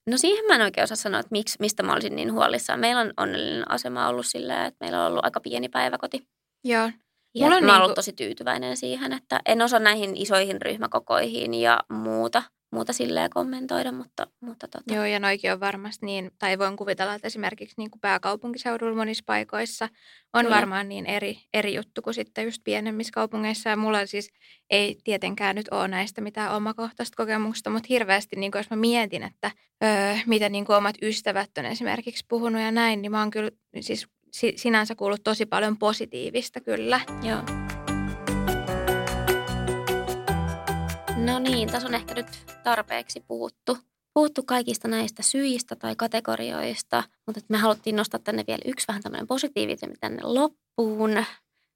B: no siihen mä en oikein osaa sanoa, että miksi, mistä mä olisin niin huolissaan. Meillä on onnellinen asema ollut sillä, että meillä on ollut aika pieni päiväkoti.
C: Joo.
B: Ja Mulla on mä niin kuin... tosi tyytyväinen siihen, että en osaa näihin isoihin ryhmäkokoihin ja muuta, muuta silleen kommentoida, mutta, mutta tota.
C: Joo, ja noikin on varmasti niin, tai voin kuvitella, että esimerkiksi niin kuin pääkaupunkiseudulla monissa paikoissa on Kyllä. varmaan niin eri, eri juttu kuin sitten just pienemmissä kaupungeissa. Ja mulla siis ei tietenkään nyt ole näistä mitään omakohtaista kokemusta, mutta hirveästi, niin kuin jos mä mietin, että öö, mitä niin kuin omat ystävät on esimerkiksi puhunut ja näin, niin mä oon kyllä siis sinänsä kuullut tosi paljon positiivista kyllä.
B: Joo. No niin, tässä on ehkä nyt tarpeeksi puhuttu, puhuttu kaikista näistä syistä tai kategorioista, mutta me haluttiin nostaa tänne vielä yksi vähän tämmöinen positiivisempi tänne loppuun.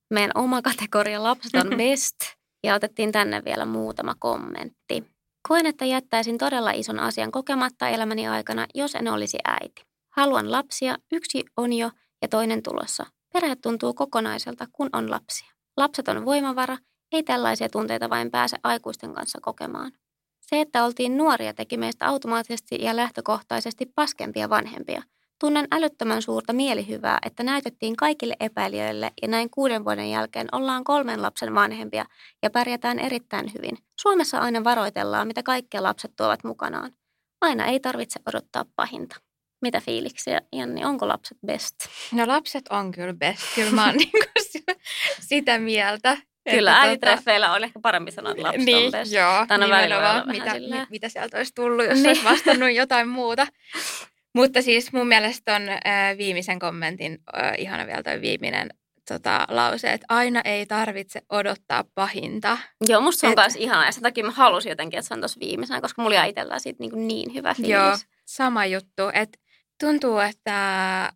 B: Meidän oma kategoria lapset on best ja otettiin tänne vielä muutama kommentti. Koen, että jättäisin todella ison asian kokematta elämäni aikana, jos en olisi äiti. Haluan lapsia, yksi on jo ja toinen tulossa. Perhe tuntuu kokonaiselta, kun on lapsia. Lapset on voimavara, ei tällaisia tunteita vain pääse aikuisten kanssa kokemaan. Se, että oltiin nuoria, teki meistä automaattisesti ja lähtökohtaisesti paskempia vanhempia. Tunnen älyttömän suurta mielihyvää, että näytettiin kaikille epäilijöille ja näin kuuden vuoden jälkeen ollaan kolmen lapsen vanhempia ja pärjätään erittäin hyvin. Suomessa aina varoitellaan, mitä kaikkea lapset tuovat mukanaan. Aina ei tarvitse odottaa pahinta. Mitä fiiliksiä, Janni? Onko lapset best?
C: No lapset on kyllä best. Kyllä mä oon niinku sitä mieltä.
B: Kyllä, tota- äänitreffeillä on ehkä parempi sanoa, että lapset
C: niin,
B: on best.
C: Joo, Tänä nimenomaan, mitä, mi, mitä sieltä olisi tullut, jos niin. olisi vastannut jotain muuta. Mutta siis mun mielestä on äh, viimeisen kommentin, äh, ihana vielä toi viimeinen tota, lause, että aina ei tarvitse odottaa pahinta.
B: Joo, musta se on Et... myös ihanaa ja sen takia mä halusin jotenkin, että se on tuossa viimeisenä, koska mulla jäi itsellään siitä niin, niin hyvä fiilis.
C: Joo, sama juttu, että tuntuu, että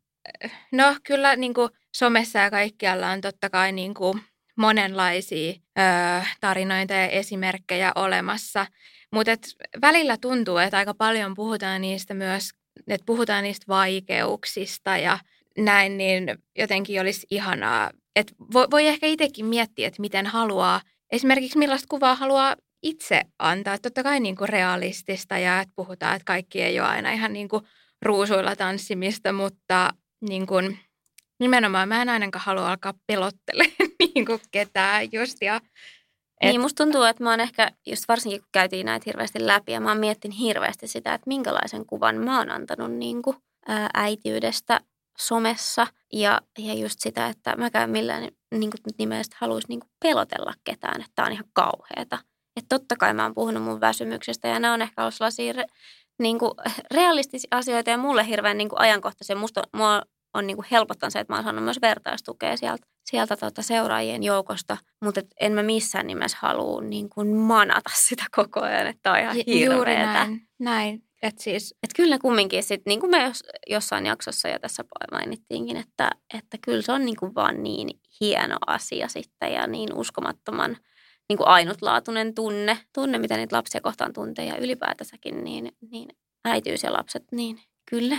C: no kyllä niin kuin somessa ja kaikkialla on totta kai niin kuin monenlaisia ö, tarinoita ja esimerkkejä olemassa, mutta et välillä tuntuu, että aika paljon puhutaan niistä myös, että puhutaan niistä vaikeuksista ja näin, niin jotenkin olisi ihanaa. Että voi, voi ehkä itsekin miettiä, että miten haluaa, esimerkiksi millaista kuvaa haluaa itse antaa. Totta kai niin kuin realistista ja että puhutaan, että kaikki ei ole aina ihan niin kuin ruusuilla tanssimista, mutta niin kuin, nimenomaan mä en ainakaan halua alkaa pelottelemaan niin kuin ketään just. Ja,
B: et... Niin, musta tuntuu, että mä oon ehkä, just varsinkin kun käytiin näitä hirveästi läpi, ja mä oon miettinyt hirveästi sitä, että minkälaisen kuvan mä oon antanut niin kuin, ää, äitiydestä somessa. Ja, ja just sitä, että käyn millään niin kuin nimestä haluaisi niin kuin pelotella ketään, että tää on ihan kauheata. Että totta kai mä oon puhunut mun väsymyksestä ja nämä on ehkä ollut sellaisia niin kuin realistisia asioita ja mulle hirveän niin kuin ajankohtaisia. Musta mua on niin kuin helpottanut se, että mä oon saanut myös vertaistukea sieltä, sieltä tuota seuraajien joukosta, mutta et en mä missään nimessä halua niin kuin manata sitä koko ajan, että on ihan hirveetä. Juuri
C: näin, näin. Et siis...
B: Et kyllä kumminkin sit, niin kuin me jos, jossain jaksossa ja tässä mainittiinkin, että, että kyllä se on niin kuin vaan niin hieno asia sitten ja niin uskomattoman – niin kuin ainutlaatuinen tunne, tunne, mitä niitä lapsia kohtaan tuntee ja ylipäätänsäkin, niin, niin äitiys ja lapset, niin kyllä.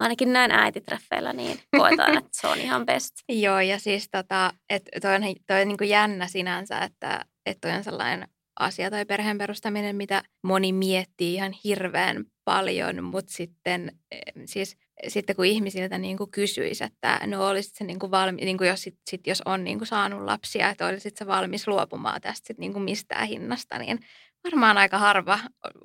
B: Ainakin näin äititreffeillä, niin koetaan, että se on ihan best.
C: Joo, ja siis tota, että toi on, toi on niin kuin jännä sinänsä, että, että toi on sellainen asia tai perheen perustaminen, mitä moni miettii ihan hirveän paljon, mutta sitten, siis, sitten kun ihmisiltä niin kuin kysyisi, että no olisit se niin kuin valmi, niin kuin jos, sit, sit, jos on niin kuin saanut lapsia, että olisit se valmis luopumaan tästä sit niin kuin mistään hinnasta, niin varmaan aika harva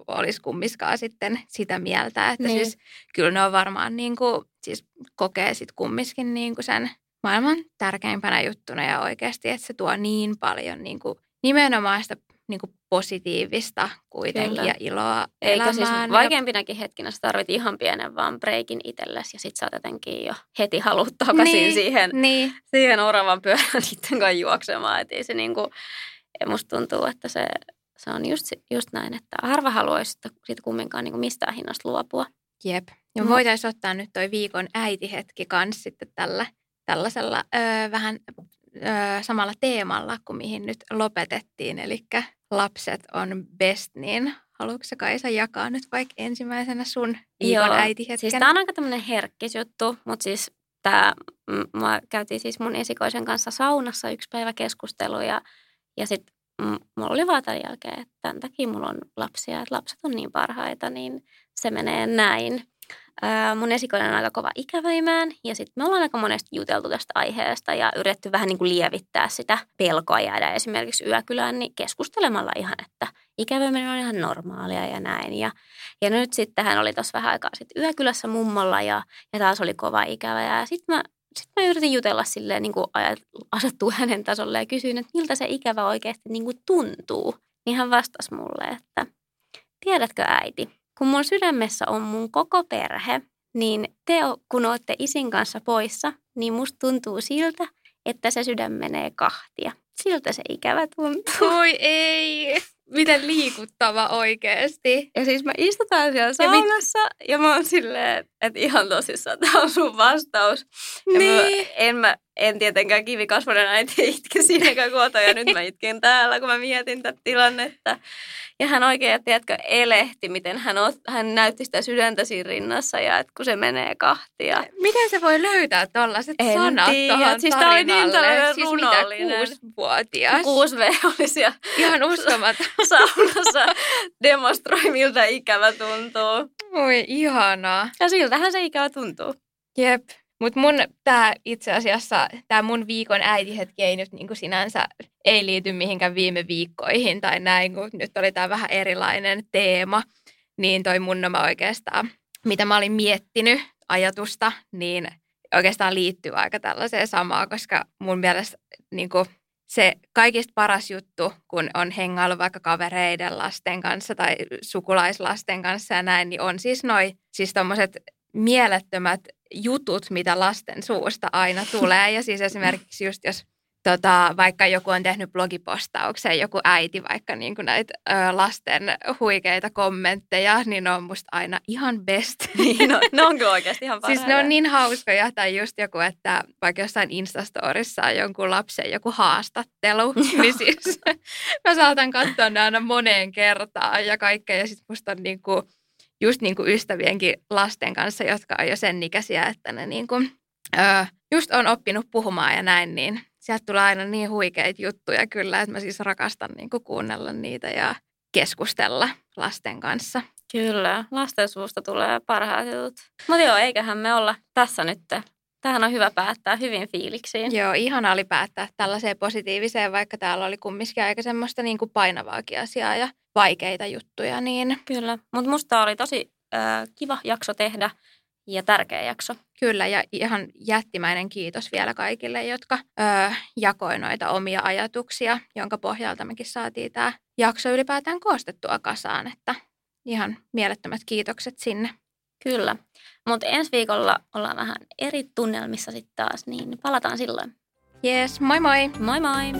C: olisi kummiskaan sitten sitä mieltä, että niin. siis kyllä ne on varmaan niin kuin, siis kokee sitten kummiskin niin kuin sen maailman tärkeimpänä juttuna ja oikeasti, että se tuo niin paljon niin kuin nimenomaan sitä niin kuin positiivista kuitenkin Kyllä. ja iloa
B: Eikä
C: elämään.
B: siis vaikeimpinakin hetkinä sä tarvit ihan pienen vaan breikin itsellesi ja sit sä oot jotenkin jo heti haluat takaisin niin, siihen, niin. siihen oravan pyörän niiden kanssa juoksemaan. Et se niinku, musta tuntuu, että se, se on just, just näin, että harva haluaisi siitä kumminkaan niinku mistään hinnasta luopua.
C: Jep. Ja mm. voitaisiin ottaa nyt toi viikon äitihetki kanssa sitten tällä, tällaisella öö, vähän öö, samalla teemalla kuin mihin nyt lopetettiin, eli lapset on best, niin haluatko Kaisa jakaa nyt vaikka ensimmäisenä sun viikon äitihetken?
B: Siis tämä on aika tämmöinen herkkis juttu, mutta siis tämä, mä käytiin siis mun esikoisen kanssa saunassa yksi päivä keskustelu ja, ja sitten mulla oli vaan tämän jälkeen, että tämän takia mulla on lapsia, että lapset on niin parhaita, niin se menee näin. Mun esikoinen on aika kova ikäväimään ja sitten me ollaan aika monesti juteltu tästä aiheesta ja yritetty vähän niin kuin lievittää sitä pelkoa jäädä esimerkiksi yökylään niin keskustelemalla ihan, että ikäväiminen on ihan normaalia ja näin. Ja, ja nyt sitten hän oli tuossa vähän aikaa sitten yökylässä mummolla ja, ja taas oli kova ikävä ja sitten mä sitten mä yritin jutella silleen, niin kuin asettua hänen tasolle ja kysyin, että miltä se ikävä oikeasti niin kuin tuntuu. Niin hän vastasi mulle, että tiedätkö äiti, kun mun sydämessä on mun koko perhe, niin te kun olette isin kanssa poissa, niin musta tuntuu siltä, että se sydän menee kahtia. Siltä se ikävä tuntuu.
C: Oi ei, miten liikuttava oikeasti.
B: Ja siis mä istutaan siellä saunassa ja, mit... ja mä oon silleen, että ihan tosissaan tämä on sun vastaus. Ja niin. mä, en, mä, en tietenkään kivikasvonen äiti itke siinäkään kotona ja nyt mä itken täällä, kun mä mietin tätä tilannetta. Ja hän oikein, tiedätkö, elehti, miten hän, ot, hän näytti sitä sydäntä siinä rinnassa ja että kun se menee kahtia.
C: Miten se voi löytää tollaset sanat tuohon Siis tämä oli niin tällainen siis runollinen. Mitä, kuusivuotias?
B: Kuusi v oli siellä.
C: Ihan uskomaton.
B: Saunassa demonstroi, miltä ikävä tuntuu.
C: Oi, ihanaa.
B: Ja siltähän se ikävä tuntuu.
C: Jep. Mutta mun tämä itse asiassa, tämä mun viikon äitihetki ei nyt niinku sinänsä ei liity mihinkään viime viikkoihin tai näin, kun nyt oli tämä vähän erilainen teema, niin toi mun oma oikeastaan, mitä mä olin miettinyt ajatusta, niin oikeastaan liittyy aika tällaiseen samaan, koska mun mielestä niin kuin se kaikista paras juttu, kun on hengailu vaikka kavereiden lasten kanssa tai sukulaislasten kanssa ja näin, niin on siis noi siis tommoset mielettömät jutut, mitä lasten suusta aina tulee. Ja siis esimerkiksi just jos tota, vaikka joku on tehnyt blogipostauksen, joku äiti vaikka niin kuin näitä ö, lasten huikeita kommentteja, niin ne on musta aina ihan best.
B: Niin, no, ne on kyllä oikeasti ihan
C: parhaita. Siis ne on niin hauskoja, tai just joku, että vaikka jossain Instastorissa on jonkun lapsen joku haastattelu, niin siis mä saatan katsoa ne aina moneen kertaan ja kaikkea, ja sitten musta on niin kuin, just niin kuin ystävienkin lasten kanssa, jotka on jo sen ikäisiä, että ne niin kuin, ö, just on oppinut puhumaan ja näin, niin sieltä tulee aina niin huikeita juttuja kyllä, että mä siis rakastan niin kuin kuunnella niitä ja keskustella lasten kanssa.
B: Kyllä, lasten suusta tulee parhaat jutut. Mutta joo, eiköhän me olla tässä nyt. Tähän on hyvä päättää hyvin fiiliksiin.
C: Joo, ihana oli päättää tällaiseen positiiviseen, vaikka täällä oli kumminkin aika semmoista niin kuin painavaakin asiaa ja vaikeita juttuja. Niin...
B: Kyllä, mutta musta oli tosi äh, kiva jakso tehdä ja tärkeä jakso.
C: Kyllä, ja ihan jättimäinen kiitos vielä kaikille, jotka öö, jakoi noita omia ajatuksia, jonka pohjalta mekin saatiin tämä jakso ylipäätään koostettua kasaan. Että ihan mielettömät kiitokset sinne.
B: Kyllä, mutta ensi viikolla ollaan vähän eri tunnelmissa sitten taas, niin palataan silloin.
C: Jees, moi moi!
B: Moi moi!